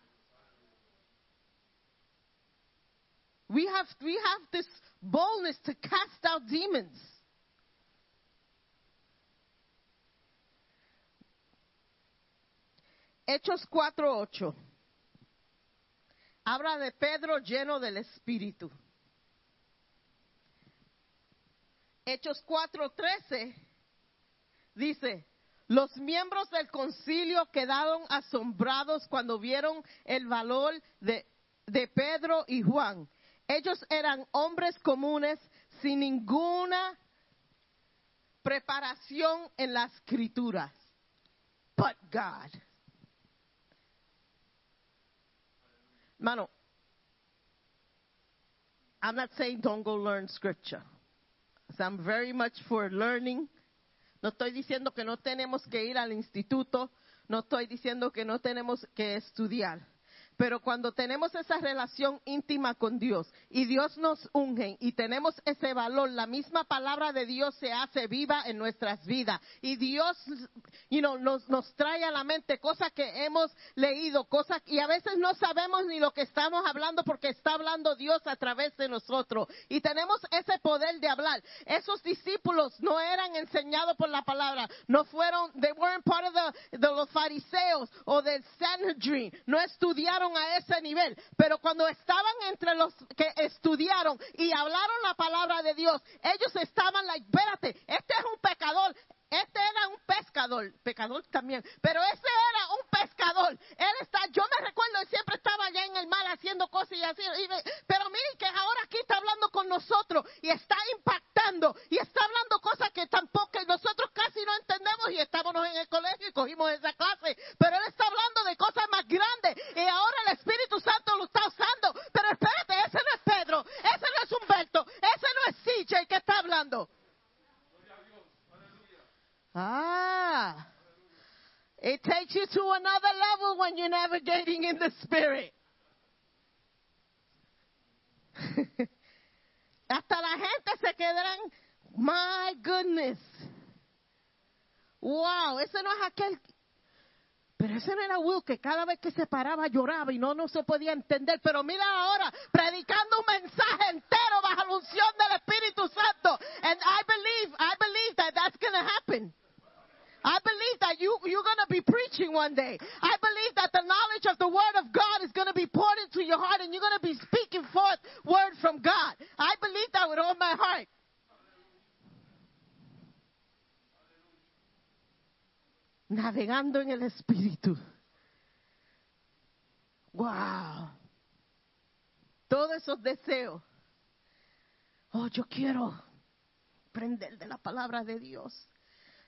We have, we have this boldness to cast out demons. Hechos 4:8. Habla de Pedro lleno del Espíritu. Hechos 4:13 dice, los miembros del concilio quedaron asombrados cuando vieron el valor de, de Pedro y Juan. Ellos eran hombres comunes sin ninguna preparación en las escrituras. But God. Mano, I'm not saying don't go learn scripture. I'm very much for learning. No estoy diciendo que no tenemos que ir al instituto, no estoy diciendo que no tenemos que estudiar. Pero cuando tenemos esa relación íntima con Dios y Dios nos unge y tenemos ese valor, la misma palabra de Dios se hace viva en nuestras vidas. Y Dios you know, nos, nos trae a la mente cosas que hemos leído, cosas y a veces no sabemos ni lo que estamos hablando porque está hablando Dios a través de nosotros. Y tenemos ese poder de hablar. Esos discípulos no eran enseñados por la palabra, no fueron, they weren't part of the, de los fariseos o del Sanhedrin, no estudiaron a ese nivel, pero cuando estaban entre los que estudiaron y hablaron la palabra de Dios, ellos estaban like, espérate, este es un pecador, este era un pescador, pecador también, pero ese era un pescador. Él está, yo me recuerdo, él siempre estaba allá en el mar haciendo cosas y así, y pero miren que ahora aquí está hablando con nosotros y está impactando y está hablando cosas que tampoco nosotros casi no entendemos y estábamos en el colegio y cogimos esa clase, pero él está hablando de cosas más grandes y ahora el Espíritu Santo lo está usando. Pero espérate, ese no es Pedro, ese no es Humberto, ese no es CJ que está hablando. Ah. It takes you to another level when you're navigating in the spirit. Hasta la gente se quedarán, my goodness. Wow, ese no es aquel. Pero ese no era Will que cada vez que se paraba lloraba y no, no se podía entender. Pero mira ahora, predicando un mensaje entero bajo la unción del Espíritu Santo. And I that you, you're going to be preaching one day. I believe that the knowledge of the Word of God is going to be poured into your heart and you're going to be speaking forth Word from God. I believe that with all my heart. Navegando en el Espíritu. Wow. Todos esos deseos. Oh, yo quiero aprender de la palabra de Dios.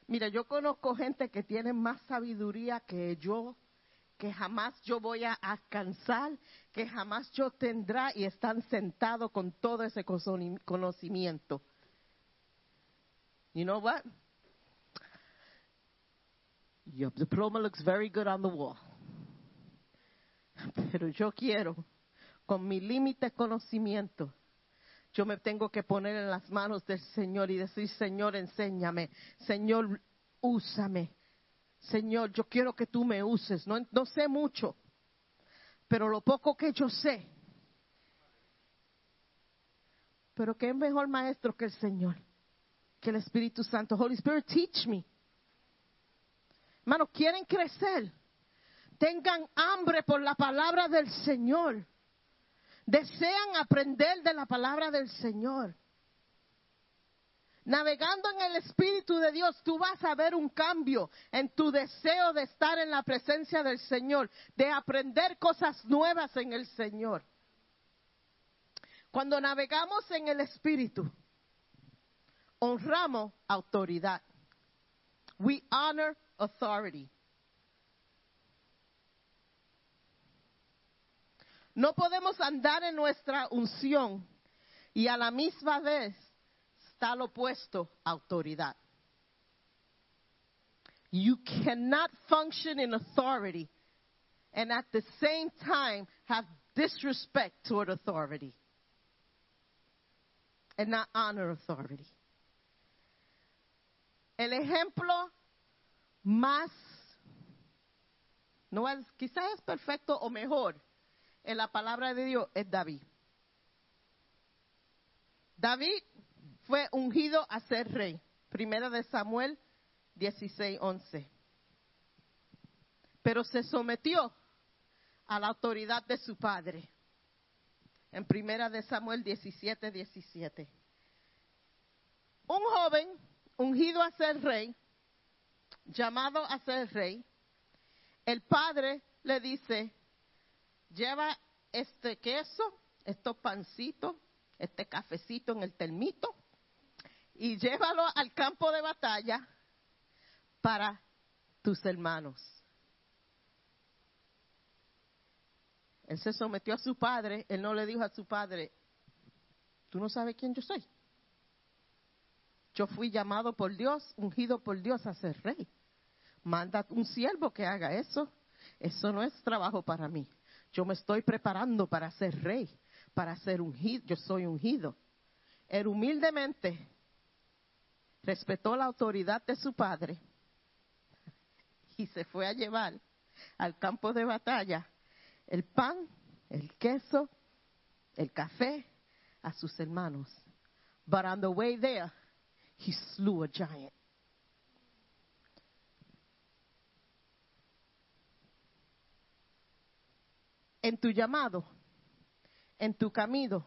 Mira, yo conozco gente que tiene más sabiduría que yo, que jamás yo voy a alcanzar, que jamás yo tendrá y están sentados con todo ese cono- conocimiento. You know what? Your diploma looks very good on the wall. Pero yo quiero, con mi límite conocimiento, yo me tengo que poner en las manos del Señor y decir, Señor, enséñame, Señor, úsame. Señor, yo quiero que tú me uses. No, sé mucho, pero lo poco que yo sé. Pero qué mejor maestro que el Señor, que el Espíritu Santo. Holy Spirit, teach me. Hermano, quieren crecer. Tengan hambre por la palabra del Señor. Desean aprender de la palabra del Señor. Navegando en el Espíritu de Dios, tú vas a ver un cambio en tu deseo de estar en la presencia del Señor, de aprender cosas nuevas en el Señor. Cuando navegamos en el Espíritu, honramos autoridad. We honor authority. No podemos andar en nuestra unción y a la misma vez está lo opuesto autoridad. You cannot function in authority and at the same time have disrespect toward authority and not honor authority. El ejemplo más, no quizás es perfecto o mejor en la palabra de Dios es David. David fue ungido a ser rey. Primera de Samuel 16, 11. Pero se sometió a la autoridad de su padre. En Primera de Samuel 17, 17. Un joven ungido a ser rey, llamado a ser rey, el padre le dice, lleva este queso, estos pancitos, este cafecito en el termito y llévalo al campo de batalla para tus hermanos. Él se sometió a su padre, él no le dijo a su padre, tú no sabes quién yo soy. Yo fui llamado por Dios, ungido por Dios a ser rey. Manda un siervo que haga eso. Eso no es trabajo para mí. Yo me estoy preparando para ser rey, para ser ungido. Yo soy ungido. Él humildemente respetó la autoridad de su padre y se fue a llevar al campo de batalla el pan, el queso, el café a sus hermanos. But on the way there, he slew a giant. En tu llamado, en tu camino,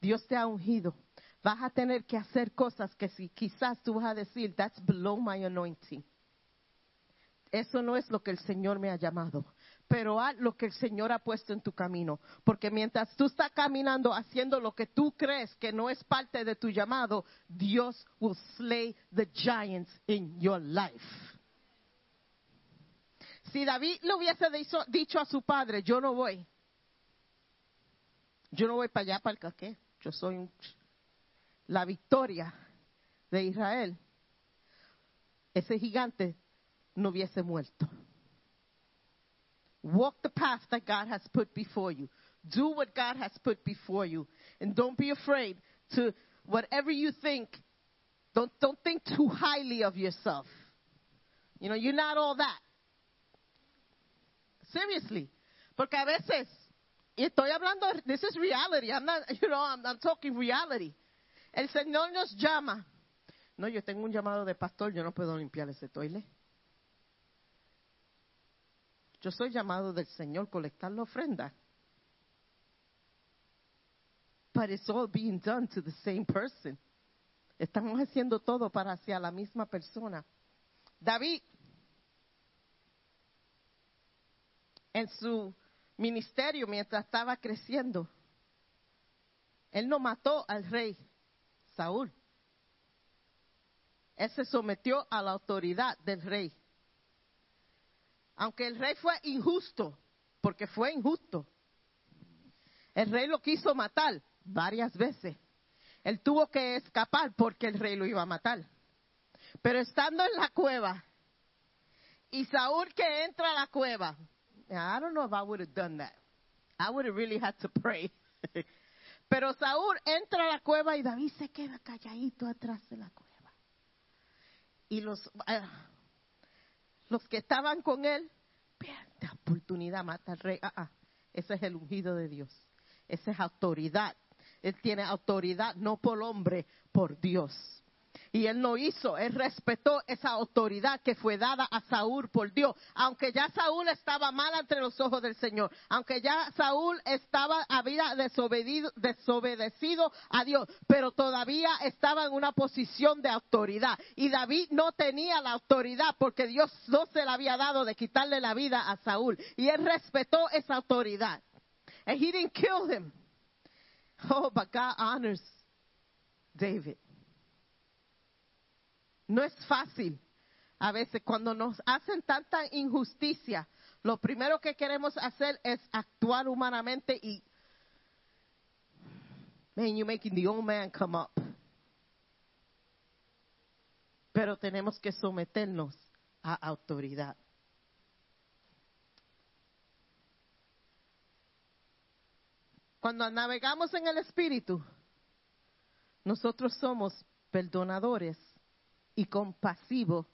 Dios te ha ungido. Vas a tener que hacer cosas que si quizás tú vas a decir, that's below my anointing. Eso no es lo que el Señor me ha llamado. Pero haz lo que el Señor ha puesto en tu camino. Porque mientras tú estás caminando haciendo lo que tú crees que no es parte de tu llamado, Dios will slay the giants in your life. Si David le hubiese dicho, a su padre, yo no voy. Yo no voy para allá, para el caqué. Yo soy un- la victoria de Israel. Ese gigante no hubiese muerto. Walk the path that God has put before you. Do what God has put before you. And don't be afraid to whatever you think. Don't, don't think too highly of yourself. You know, you're not all that. Seriously. Porque a veces, y estoy hablando, this is reality. I'm not, you know, I'm, I'm talking reality. El Señor nos llama. No, yo tengo un llamado de pastor, yo no puedo limpiar ese toile. Yo soy llamado del Señor colectar la ofrenda. But it's all being done to the same person. Estamos haciendo todo para hacia la misma persona. David, en su ministerio mientras estaba creciendo, él no mató al rey Saúl. Él se sometió a la autoridad del rey. Aunque el rey fue injusto, porque fue injusto. El rey lo quiso matar varias veces. Él tuvo que escapar porque el rey lo iba a matar. Pero estando en la cueva, y Saúl que entra a la cueva, I don't know if I would have done that. I would have really had to pray. Pero Saúl entra a la cueva y David se queda calladito atrás de la cueva. Y los, eh, los que estaban con él, pierde oportunidad, mata al rey. Ah, ah, ese es el ungido de Dios. Esa es autoridad. Él tiene autoridad no por hombre, por Dios. Y él no hizo, él respetó esa autoridad que fue dada a Saúl por Dios. Aunque ya Saúl estaba mal entre los ojos del Señor, aunque ya Saúl estaba, había desobedido, desobedecido a Dios, pero todavía estaba en una posición de autoridad. Y David no tenía la autoridad porque Dios no se la había dado de quitarle la vida a Saúl. Y él respetó esa autoridad. And he didn't kill him. Oh, but God honors David. No es fácil. A veces cuando nos hacen tanta injusticia, lo primero que queremos hacer es actuar humanamente y man, you're making the old man come up. Pero tenemos que someternos a autoridad. Cuando navegamos en el Espíritu, nosotros somos perdonadores y compasivo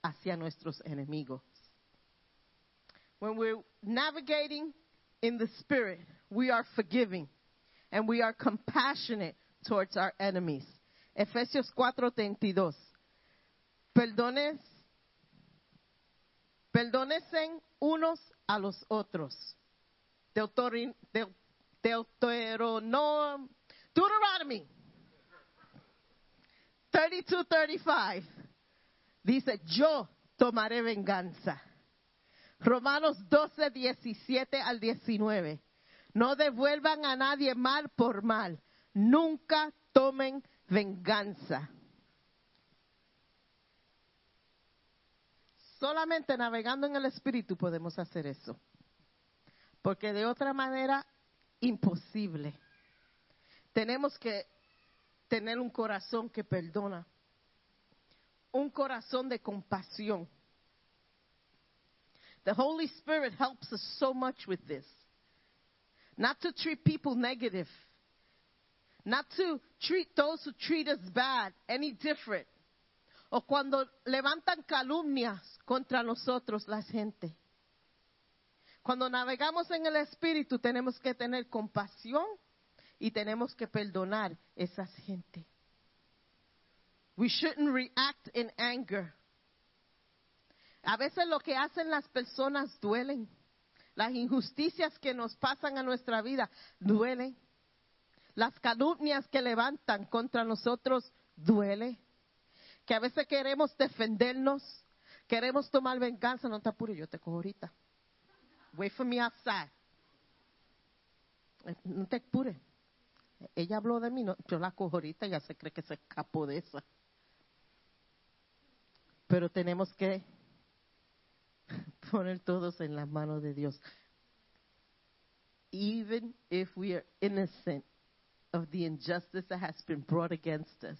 hacia nuestros enemigos. When we're navigating in the spirit, we are forgiving and we are compassionate towards our enemies. Efesios 4:32. Perdones Perdónense unos a los otros. Deuteronomy 32, 35. Dice, yo tomaré venganza. Romanos 12, 17 al 19. No devuelvan a nadie mal por mal. Nunca tomen venganza. Solamente navegando en el Espíritu podemos hacer eso. Porque de otra manera, imposible. Tenemos que tener un corazón que perdona. Un corazón de compasión. The Holy Spirit helps us so much with this. Not to treat people negative. Not to treat those who treat us bad any different. O cuando levantan calumnias contra nosotros la gente. Cuando navegamos en el Espíritu tenemos que tener compasión y tenemos que perdonar esas gente. We shouldn't react in anger. A veces lo que hacen las personas duelen. Las injusticias que nos pasan a nuestra vida duelen. Las calumnias que levantan contra nosotros duelen. Que a veces queremos defendernos, queremos tomar venganza. No te apures, yo te cojo ahorita. Wait for me outside. No te apures. Ella habló de mí, no, yo la cojo ahorita, ya se cree que se escapó de esa. Pero tenemos que poner todos en las manos de Dios. Even if we are innocent of the injustice that has been brought against us,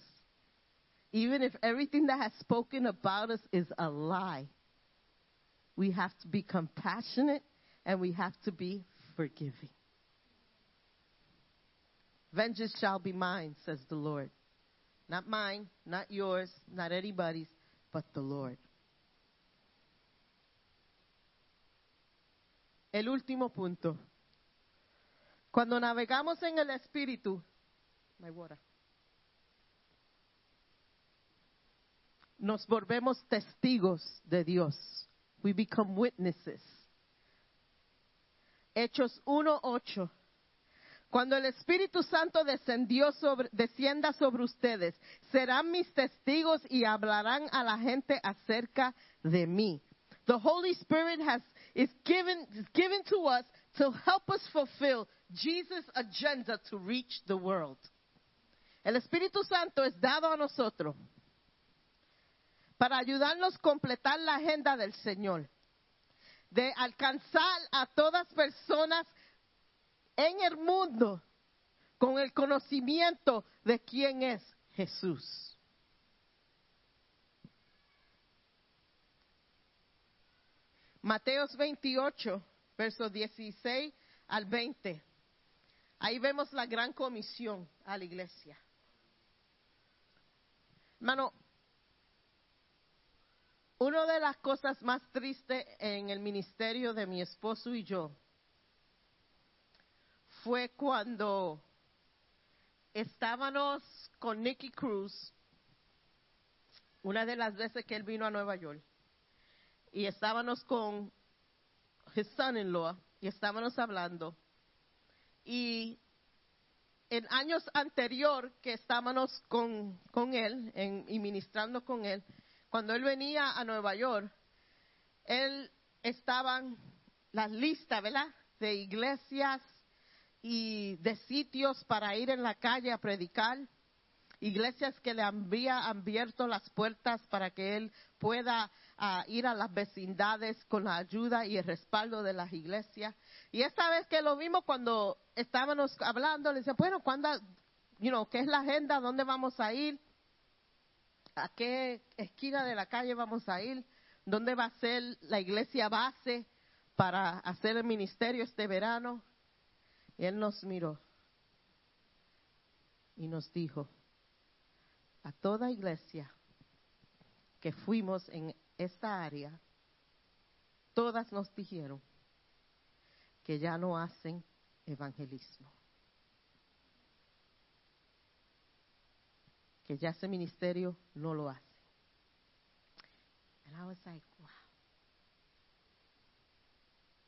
even if everything that has spoken about us is a lie, we have to be compassionate and we have to be forgiving. Vengeance shall be mine, says the Lord. Not mine, not yours, not anybody's, but the Lord. El último punto. Cuando navegamos en el Espíritu, my water, nos volvemos testigos de Dios. We become witnesses. Hechos 1.8. Cuando el Espíritu Santo descendió sobre, descienda sobre ustedes, serán mis testigos y hablarán a la gente acerca de mí. The Holy Spirit has is given is given to us to help us fulfill Jesus' agenda to reach the world. El Espíritu Santo es dado a nosotros para ayudarnos a completar la agenda del Señor, de alcanzar a todas personas en el mundo con el conocimiento de quién es Jesús. Mateos 28, versos 16 al 20. Ahí vemos la gran comisión a la iglesia. Hermano, una de las cosas más tristes en el ministerio de mi esposo y yo fue cuando estábamos con Nicky Cruz, una de las veces que él vino a Nueva York, y estábamos con his son-in-law, y estábamos hablando, y en años anterior que estábamos con, con él y ministrando con él, cuando él venía a Nueva York, él estaban las listas, ¿verdad? De iglesias y de sitios para ir en la calle a predicar, iglesias que le había abierto las puertas para que él pueda ah, ir a las vecindades con la ayuda y el respaldo de las iglesias. Y esta vez que lo vimos cuando estábamos hablando, le decía, bueno, ¿cuándo, you qué es la agenda? ¿Dónde vamos a ir? ¿A qué esquina de la calle vamos a ir? ¿Dónde va a ser la iglesia base para hacer el ministerio este verano? Y él nos miró y nos dijo, a toda iglesia que fuimos en esta área, todas nos dijeron que ya no hacen evangelismo. Que ya ese ministerio no lo hace.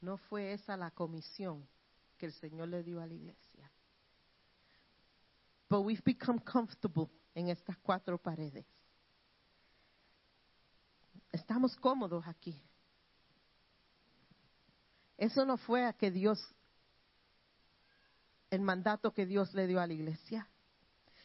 No fue esa la comisión el Señor le dio a la iglesia. But we've become comfortable en estas cuatro paredes. Estamos cómodos aquí. Eso no fue a que Dios, el mandato que Dios le dio a la iglesia.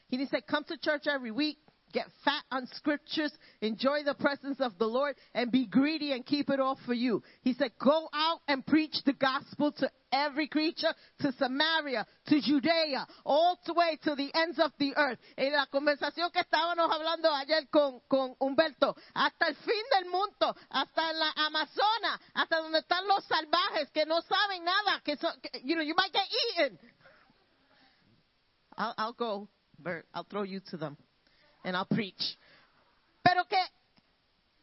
He didn't come to church every week, get fat on scriptures, enjoy the presence of the Lord, and be greedy and keep it all for you. He said, go out and preach the gospel to every creature, to Samaria, to Judea, all the way to the ends of the earth. En la conversación que estábamos hablando ayer con, con Humberto, hasta el fin del mundo, hasta la Amazona, hasta donde están los salvajes que no saben nada, que, son, que you know, you might get eaten. I'll, I'll go, Bert. I'll throw you to them and I'll preach. Pero que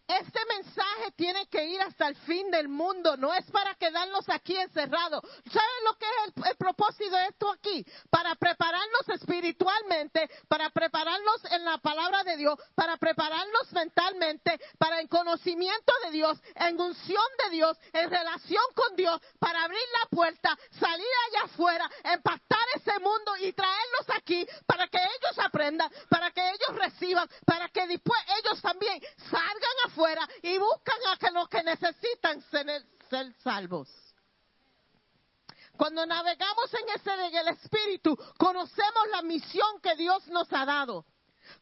este mensaje tiene que ir hasta el fin del mundo, no es para quedarnos aquí encerrados. ¿Saben lo que es el, el propósito de esto aquí? Para prepararnos espiritualmente, para prepararnos en la palabra de Dios, para prepararnos mentalmente, para el conocimiento de Dios, en unción de Dios, en relación con Dios, para abrir la puerta, salir allá afuera, impactar ese mundo y traerlos aquí para que ellos aprendan, para que ellos reciban, para que después ellos también salgan afuera y buscan a que los que necesitan ser, ser salvos. Cuando navegamos en ese en el espíritu, conocemos la misión que Dios nos ha dado.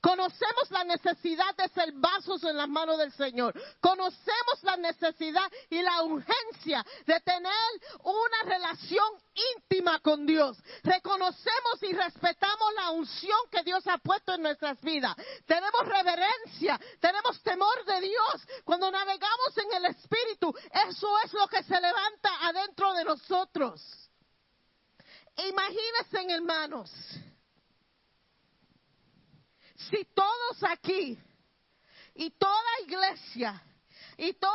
Conocemos la necesidad de ser vasos en las manos del Señor. Conocemos la necesidad y la urgencia de tener una relación íntima con Dios. Reconocemos y respetamos la unción que Dios ha puesto en nuestras vidas. Tenemos reverencia, tenemos temor de Dios. Cuando navegamos en el Espíritu, eso es lo que se levanta adentro de nosotros. Imagínense, hermanos si todos aquí y toda iglesia y toda,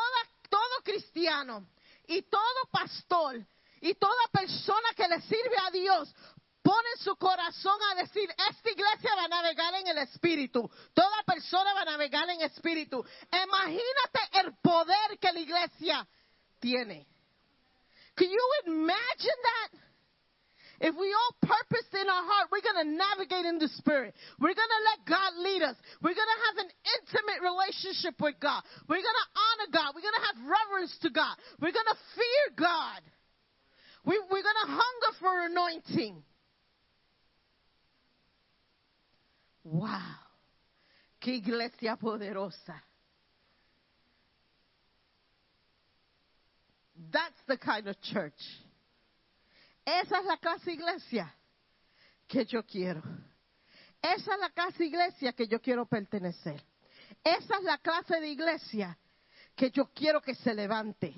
todo cristiano y todo pastor y toda persona que le sirve a Dios pone su corazón a decir, esta iglesia va a navegar en el espíritu, toda persona va a navegar en espíritu. Imagínate el poder que la iglesia tiene. Can you imagine that? If we all purpose in our heart, we're going to navigate in the spirit. We're going to let God lead us. We're going to have an intimate relationship with God. We're going to honor God. We're going to have reverence to God. We're going to fear God. We, are going to hunger for anointing. Wow. Qué iglesia poderosa. That's the kind of church Esa es la clase iglesia que yo quiero. Esa es la clase iglesia que yo quiero pertenecer. Esa es la clase de iglesia que yo quiero que se levante.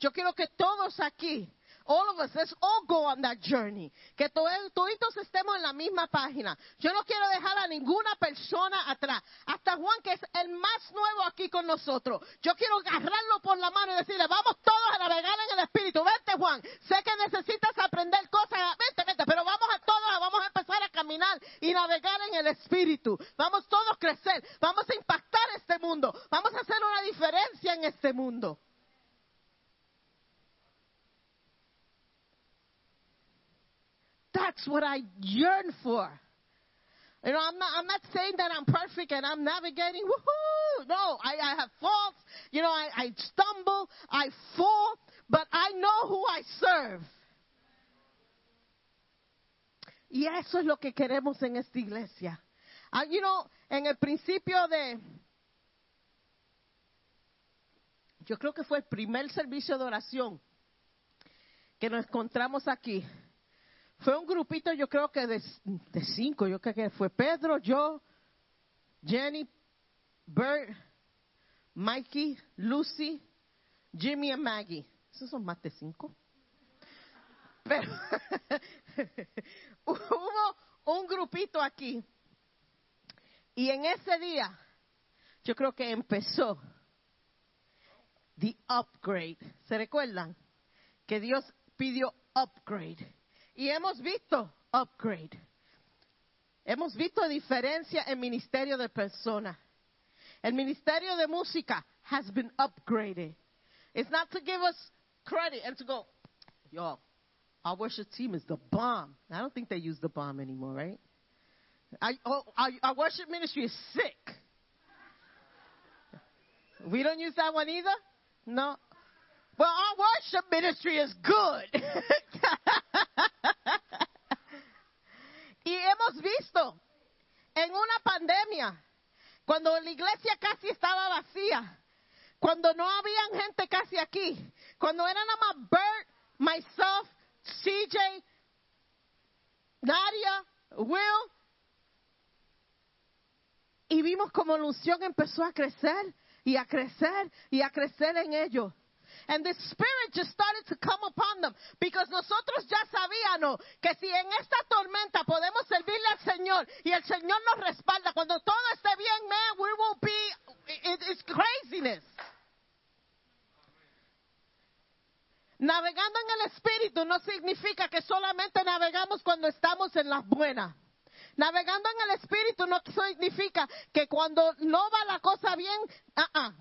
Yo quiero que todos aquí, all of us, let's all go on that journey. Que to- toditos estemos en la misma página. Yo no quiero dejar a ninguna persona atrás. Hasta Juan, que es el más nuevo aquí con nosotros. Yo quiero agarrarlo por la mano y decirle, vamos todos a navegar en el Espíritu. Vente, Juan. Sé que necesitas aprender cosas. Vente, vente. Pero vamos a todos, vamos a empezar a caminar y navegar en el Espíritu. Vamos todos a crecer. Vamos a impactar este mundo. Vamos a hacer una diferencia en este mundo. That's what I yearn for. You know, I'm not, I'm not saying that I'm perfect and I'm navigating. Woohoo! No, I, I have faults. You know, I, I stumble, I fall, but I know who I serve. Y eso es lo que queremos en esta iglesia. Ah, you know, en el principio de, yo creo que fue el primer servicio de oración que nos encontramos aquí. Fue un grupito, yo creo que de, cinco, yo creo que fue Pedro, yo, Jenny, Bert, Mikey, Lucy, Jimmy y Maggie. Esos son más de cinco. Pero hubo un grupito aquí. Y en ese día, yo creo que empezó the upgrade. ¿Se recuerdan? Que Dios pidió upgrade. Y hemos visto upgrade. Hemos visto diferencia en ministerio de personas. El ministerio de música has been upgraded. It's not to give us credit and to go, yo, our worship team is the bomb. I don't think they use the bomb anymore, right? Oh, our, oh, our worship ministry is sick. We don't use that one either? No. Well, our worship ministry is good. y hemos visto en una pandemia, cuando la iglesia casi estaba vacía, cuando no había gente casi aquí, cuando era nada más Bert, myself, CJ, Nadia, Will, y vimos como la unción empezó a crecer y a crecer y a crecer en ellos. And the Spirit just started to come upon them. Because nosotros ya sabíamos que si en esta tormenta podemos servirle al Señor y el Señor nos respalda, cuando todo esté bien, man, we will be, it, it's craziness. Navegando en el Espíritu no significa que solamente navegamos cuando estamos en las buenas. Navegando en el Espíritu no significa que cuando no va la cosa bien, ah, ah,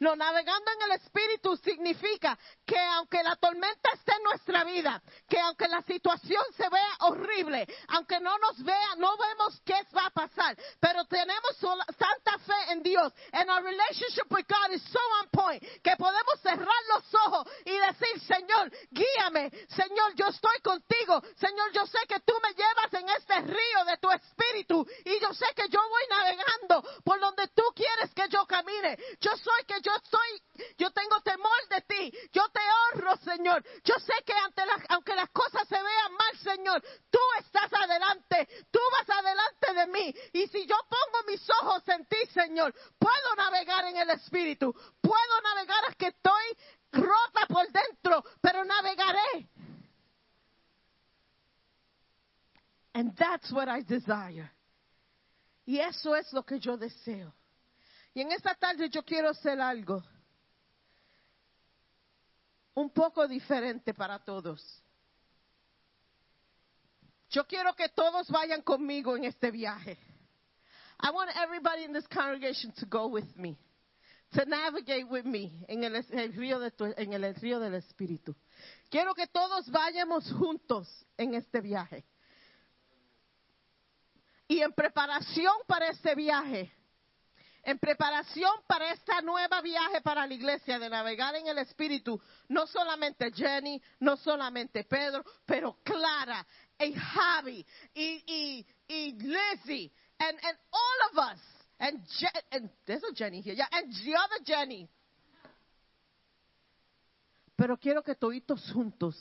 no, navegando en el Espíritu significa que aunque la tormenta esté en nuestra vida, que aunque la situación se vea horrible, aunque no nos vea, no vemos qué va a pasar, pero tenemos santa fe en Dios. And our relationship with God is so on point que podemos cerrar los ojos y decir, Señor, guíame. Señor, yo estoy contigo. Señor, yo sé que tú me llevas en este río de tu Espíritu y yo sé que yo voy navegando por donde tú quieres que yo camine. Yo soy que yo soy, yo tengo temor de ti. Yo te honro, Señor. Yo sé que aunque las cosas se vean mal, Señor, tú estás adelante. Tú vas adelante de mí. Y si yo pongo mis ojos en ti, Señor, puedo navegar en el Espíritu. Puedo navegar hasta que estoy rota por dentro, pero navegaré. And that's what I desire. Y eso es lo que yo deseo. Y en esta tarde yo quiero hacer algo un poco diferente para todos. Yo quiero que todos vayan conmigo en este viaje. I want everybody in this congregation to go with me, to navigate with me en el, el río, de en el río del Espíritu. Quiero que todos vayamos juntos en este viaje. Y en preparación para este viaje, en preparación para esta nueva viaje para la iglesia de navegar en el Espíritu, no solamente Jenny, no solamente Pedro, pero Clara y Javi y, y, y Lizzie and, and all of us. And, Je- and there's a Jenny here, yeah, and the other Jenny. Pero quiero que toditos juntos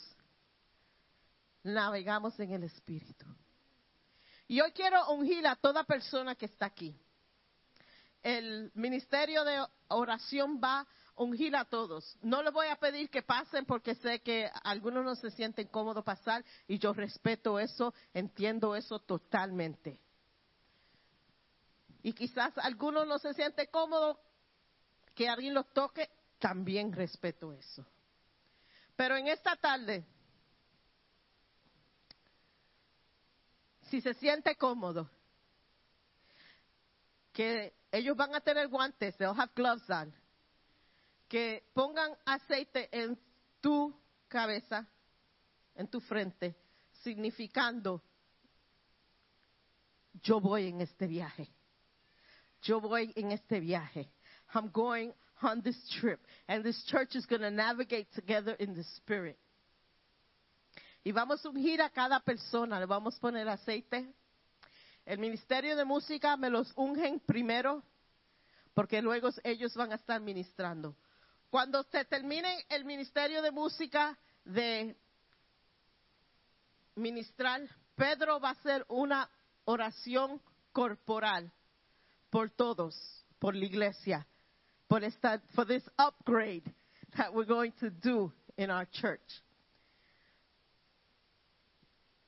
navegamos en el Espíritu. Y hoy quiero ungir a toda persona que está aquí. El ministerio de oración va a ungir a todos. No les voy a pedir que pasen porque sé que algunos no se sienten cómodos pasar y yo respeto eso, entiendo eso totalmente. Y quizás algunos no se sienten cómodos que alguien los toque, también respeto eso. Pero en esta tarde, si se siente cómodo, que ellos van a tener guantes, they'll have gloves on, que pongan aceite en tu cabeza, en tu frente, significando, yo voy en este viaje. Yo voy en este viaje. I'm going on this trip. And this church is going to navigate together in the spirit. Y vamos a ungir a cada persona. Le vamos a poner aceite. El ministerio de música me los ungen primero, porque luego ellos van a estar ministrando. Cuando se termine el ministerio de música de ministrar, Pedro va a hacer una oración corporal por todos, por la iglesia, por esta, for this upgrade that we're going to do in our church.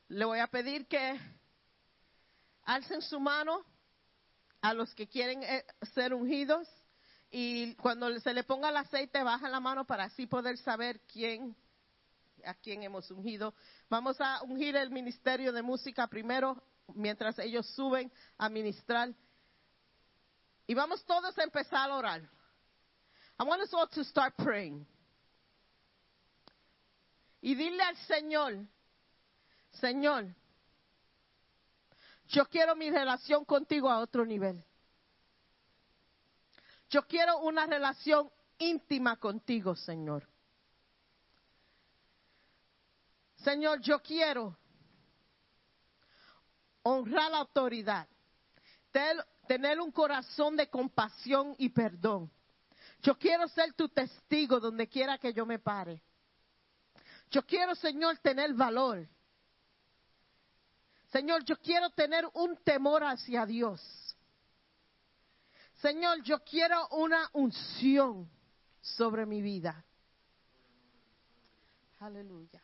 Le voy a pedir que alcen su mano a los que quieren eh, ser ungidos y cuando se le ponga el aceite baja la mano para así poder saber quién a quién hemos ungido. Vamos a ungir el ministerio de música primero mientras ellos suben a ministrar. Y vamos todos a empezar a orar. I want us all to start praying. Y dile al Señor, Señor, yo quiero mi relación contigo a otro nivel. Yo quiero una relación íntima contigo, Señor. Señor, yo quiero honrar la autoridad, tener un corazón de compasión y perdón. Yo quiero ser tu testigo donde quiera que yo me pare. Yo quiero, Señor, tener valor. Señor, yo quiero tener un temor hacia Dios. Señor, yo quiero una unción sobre mi vida. Aleluya.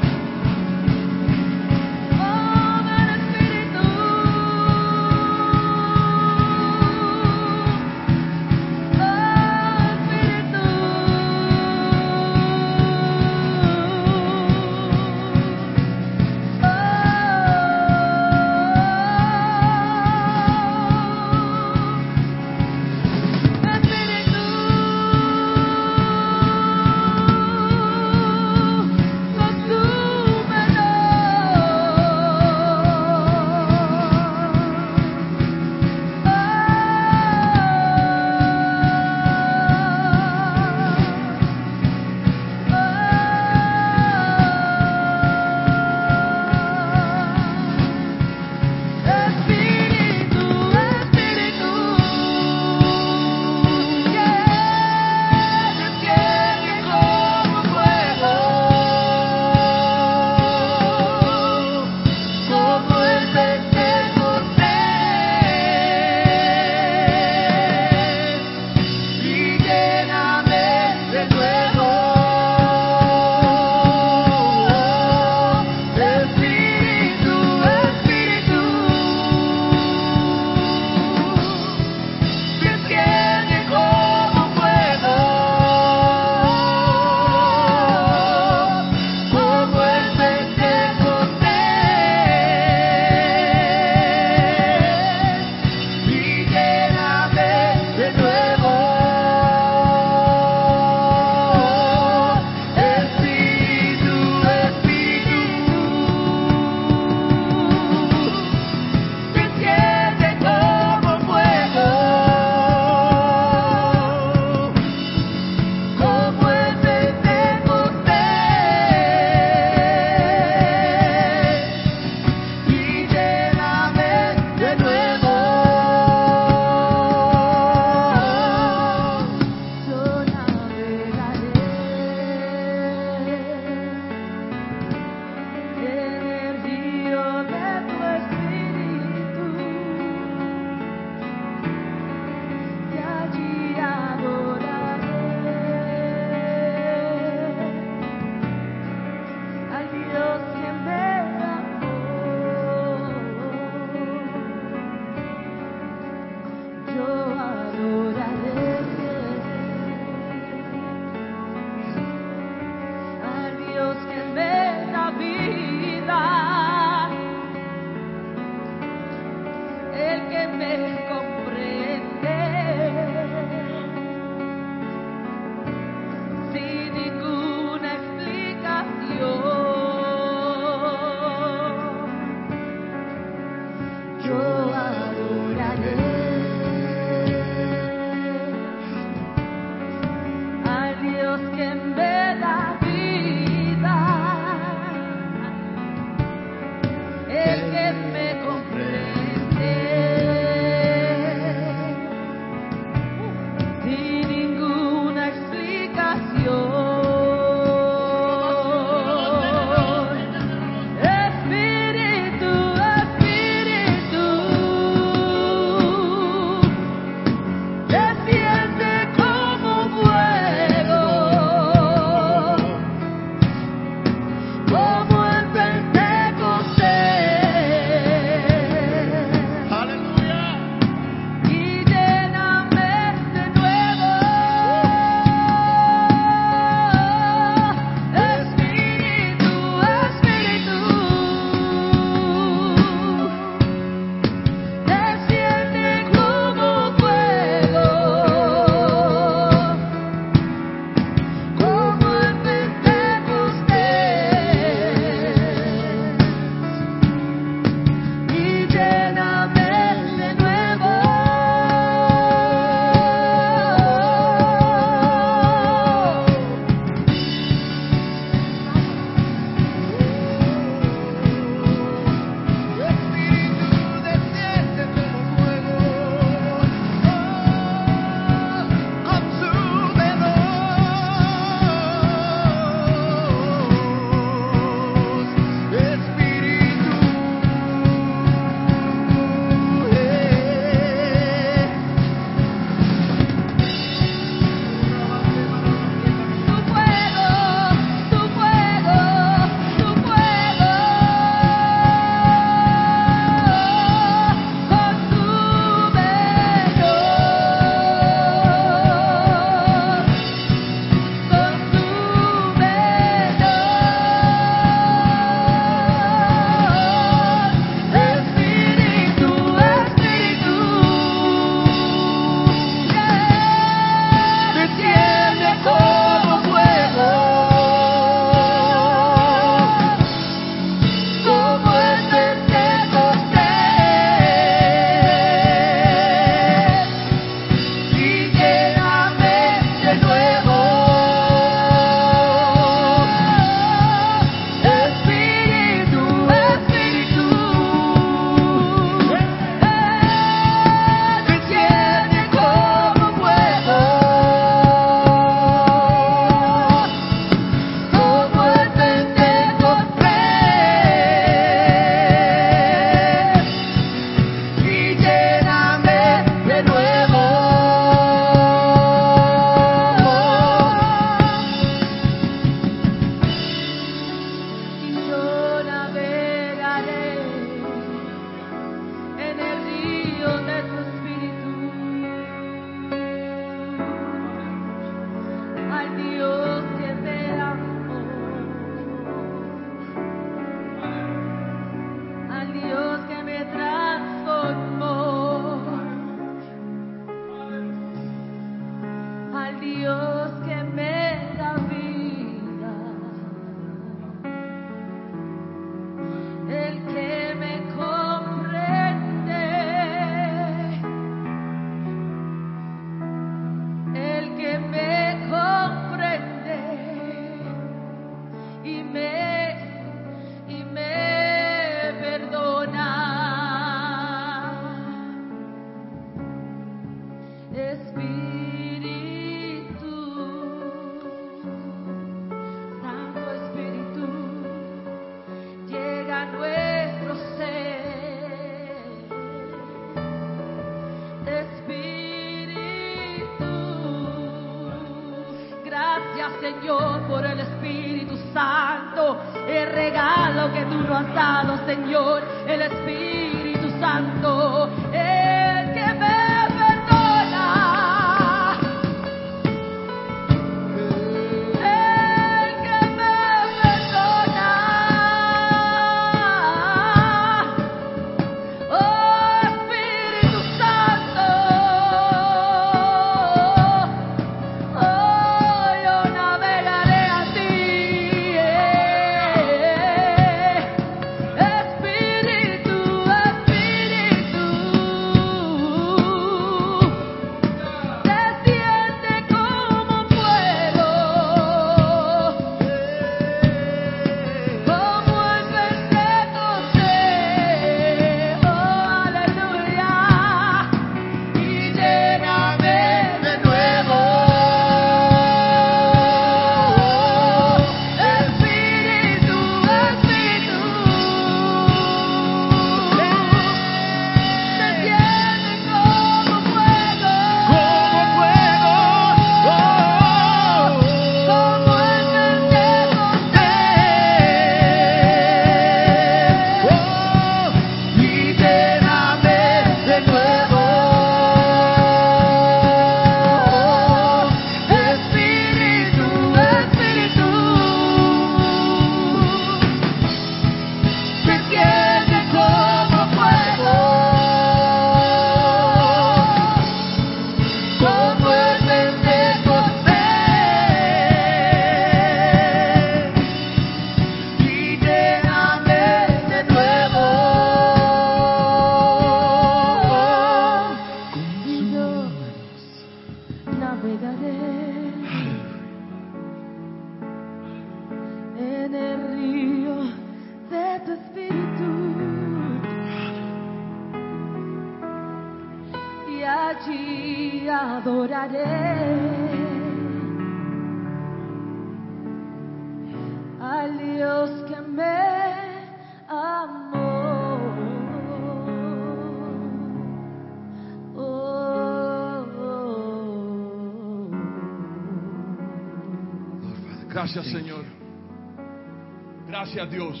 Gracias Dios.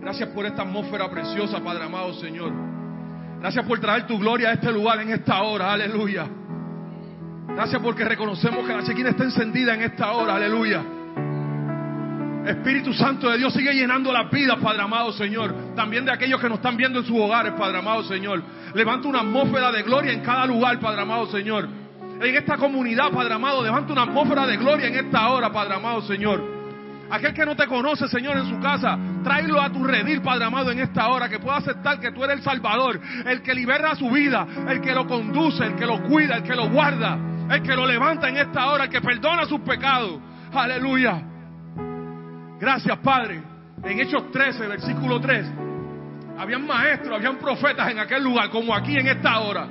Gracias por esta atmósfera preciosa, Padre amado Señor. Gracias por traer tu gloria a este lugar en esta hora. Aleluya. Gracias porque reconocemos que la chequina está encendida en esta hora. Aleluya. Espíritu Santo de Dios sigue llenando las vidas, Padre amado Señor. También de aquellos que nos están viendo en sus hogares, Padre amado Señor. Levanta una atmósfera de gloria en cada lugar, Padre amado Señor. En esta comunidad, Padre amado, levanta una atmósfera de gloria en esta hora, Padre amado Señor. Aquel que no te conoce, Señor, en su casa, tráelo a tu redil, Padre amado, en esta hora, que pueda aceptar que tú eres el Salvador, el que libera su vida, el que lo conduce, el que lo cuida, el que lo guarda, el que lo levanta en esta hora, el que perdona sus pecados. Aleluya. Gracias, Padre. En Hechos 13, versículo 3, habían maestros, habían profetas en aquel lugar, como aquí en esta hora.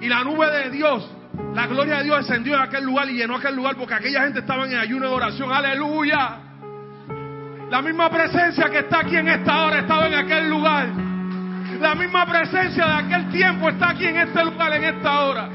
Y la nube de Dios, la gloria de Dios descendió en aquel lugar y llenó aquel lugar porque aquella gente estaba en ayuno de oración. Aleluya. La misma presencia que está aquí en esta hora estaba en aquel lugar. La misma presencia de aquel tiempo está aquí en este lugar, en esta hora.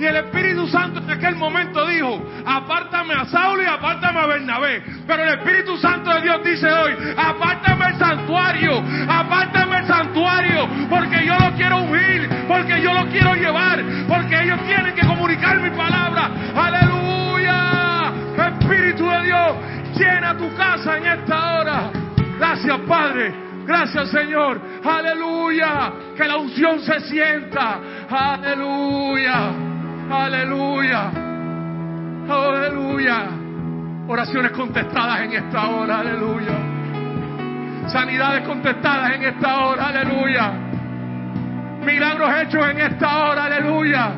Y el Espíritu Santo en aquel momento dijo, apártame a Saulo y apártame a Bernabé. Pero el Espíritu Santo de Dios dice hoy, apártame el santuario, apártame el santuario, porque yo lo quiero ungir, porque yo lo quiero llevar, porque ellos tienen que comunicar mi palabra. Aleluya. Espíritu de Dios, llena tu casa en esta hora. Gracias Padre. Gracias Señor. Aleluya. Que la unción se sienta. Aleluya. Aleluya. Aleluya. Oraciones contestadas en esta hora. Aleluya. Sanidades contestadas en esta hora. Aleluya. Milagros hechos en esta hora. Aleluya.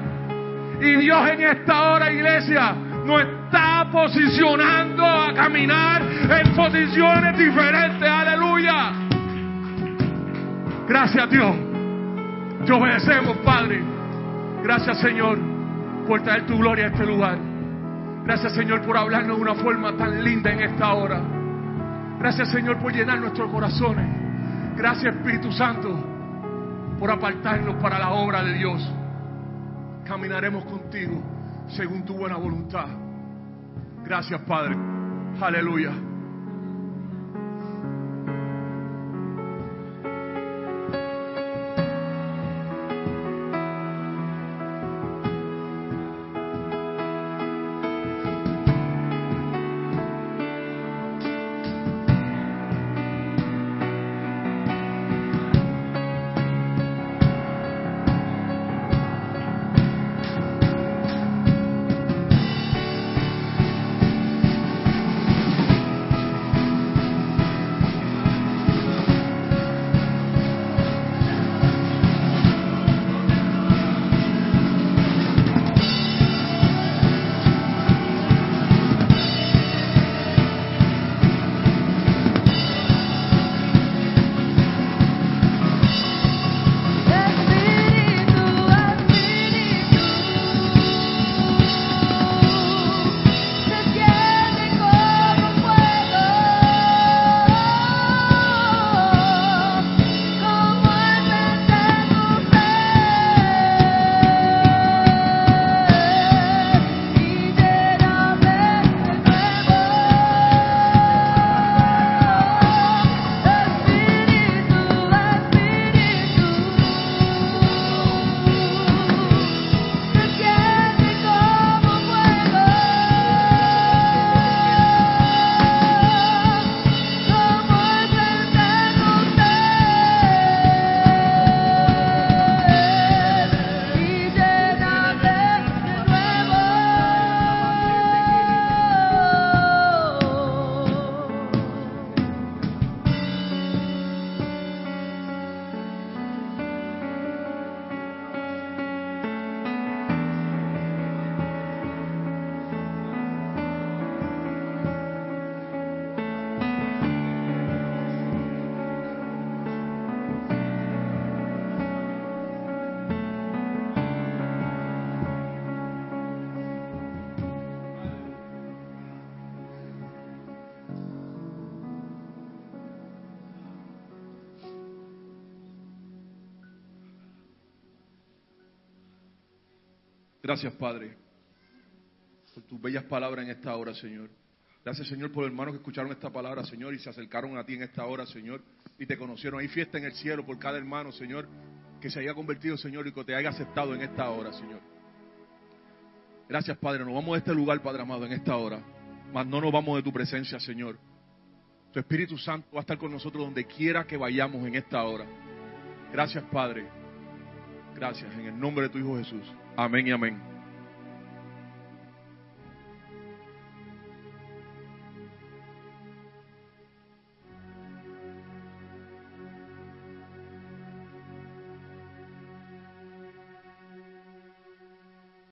Y Dios en esta hora, iglesia, nos está posicionando a caminar en posiciones diferentes. Aleluya. Gracias Dios. Te obedecemos, Padre. Gracias Señor por traer tu gloria a este lugar. Gracias Señor por hablarnos de una forma tan linda en esta hora. Gracias Señor por llenar nuestros corazones. Gracias Espíritu Santo por apartarnos para la obra de Dios. Caminaremos contigo según tu buena voluntad. Gracias Padre. Aleluya. Gracias, Padre, por tus bellas palabras en esta hora, Señor. Gracias, Señor, por los hermanos que escucharon esta palabra, Señor, y se acercaron a ti en esta hora, Señor, y te conocieron. Hay fiesta en el cielo por cada hermano, Señor, que se haya convertido, Señor, y que te haya aceptado en esta hora, Señor. Gracias, Padre. Nos vamos de este lugar, Padre amado, en esta hora. Mas no nos vamos de tu presencia, Señor. Tu Espíritu Santo va a estar con nosotros donde quiera que vayamos en esta hora. Gracias, Padre. Gracias. En el nombre de tu Hijo Jesús. Amén y amén.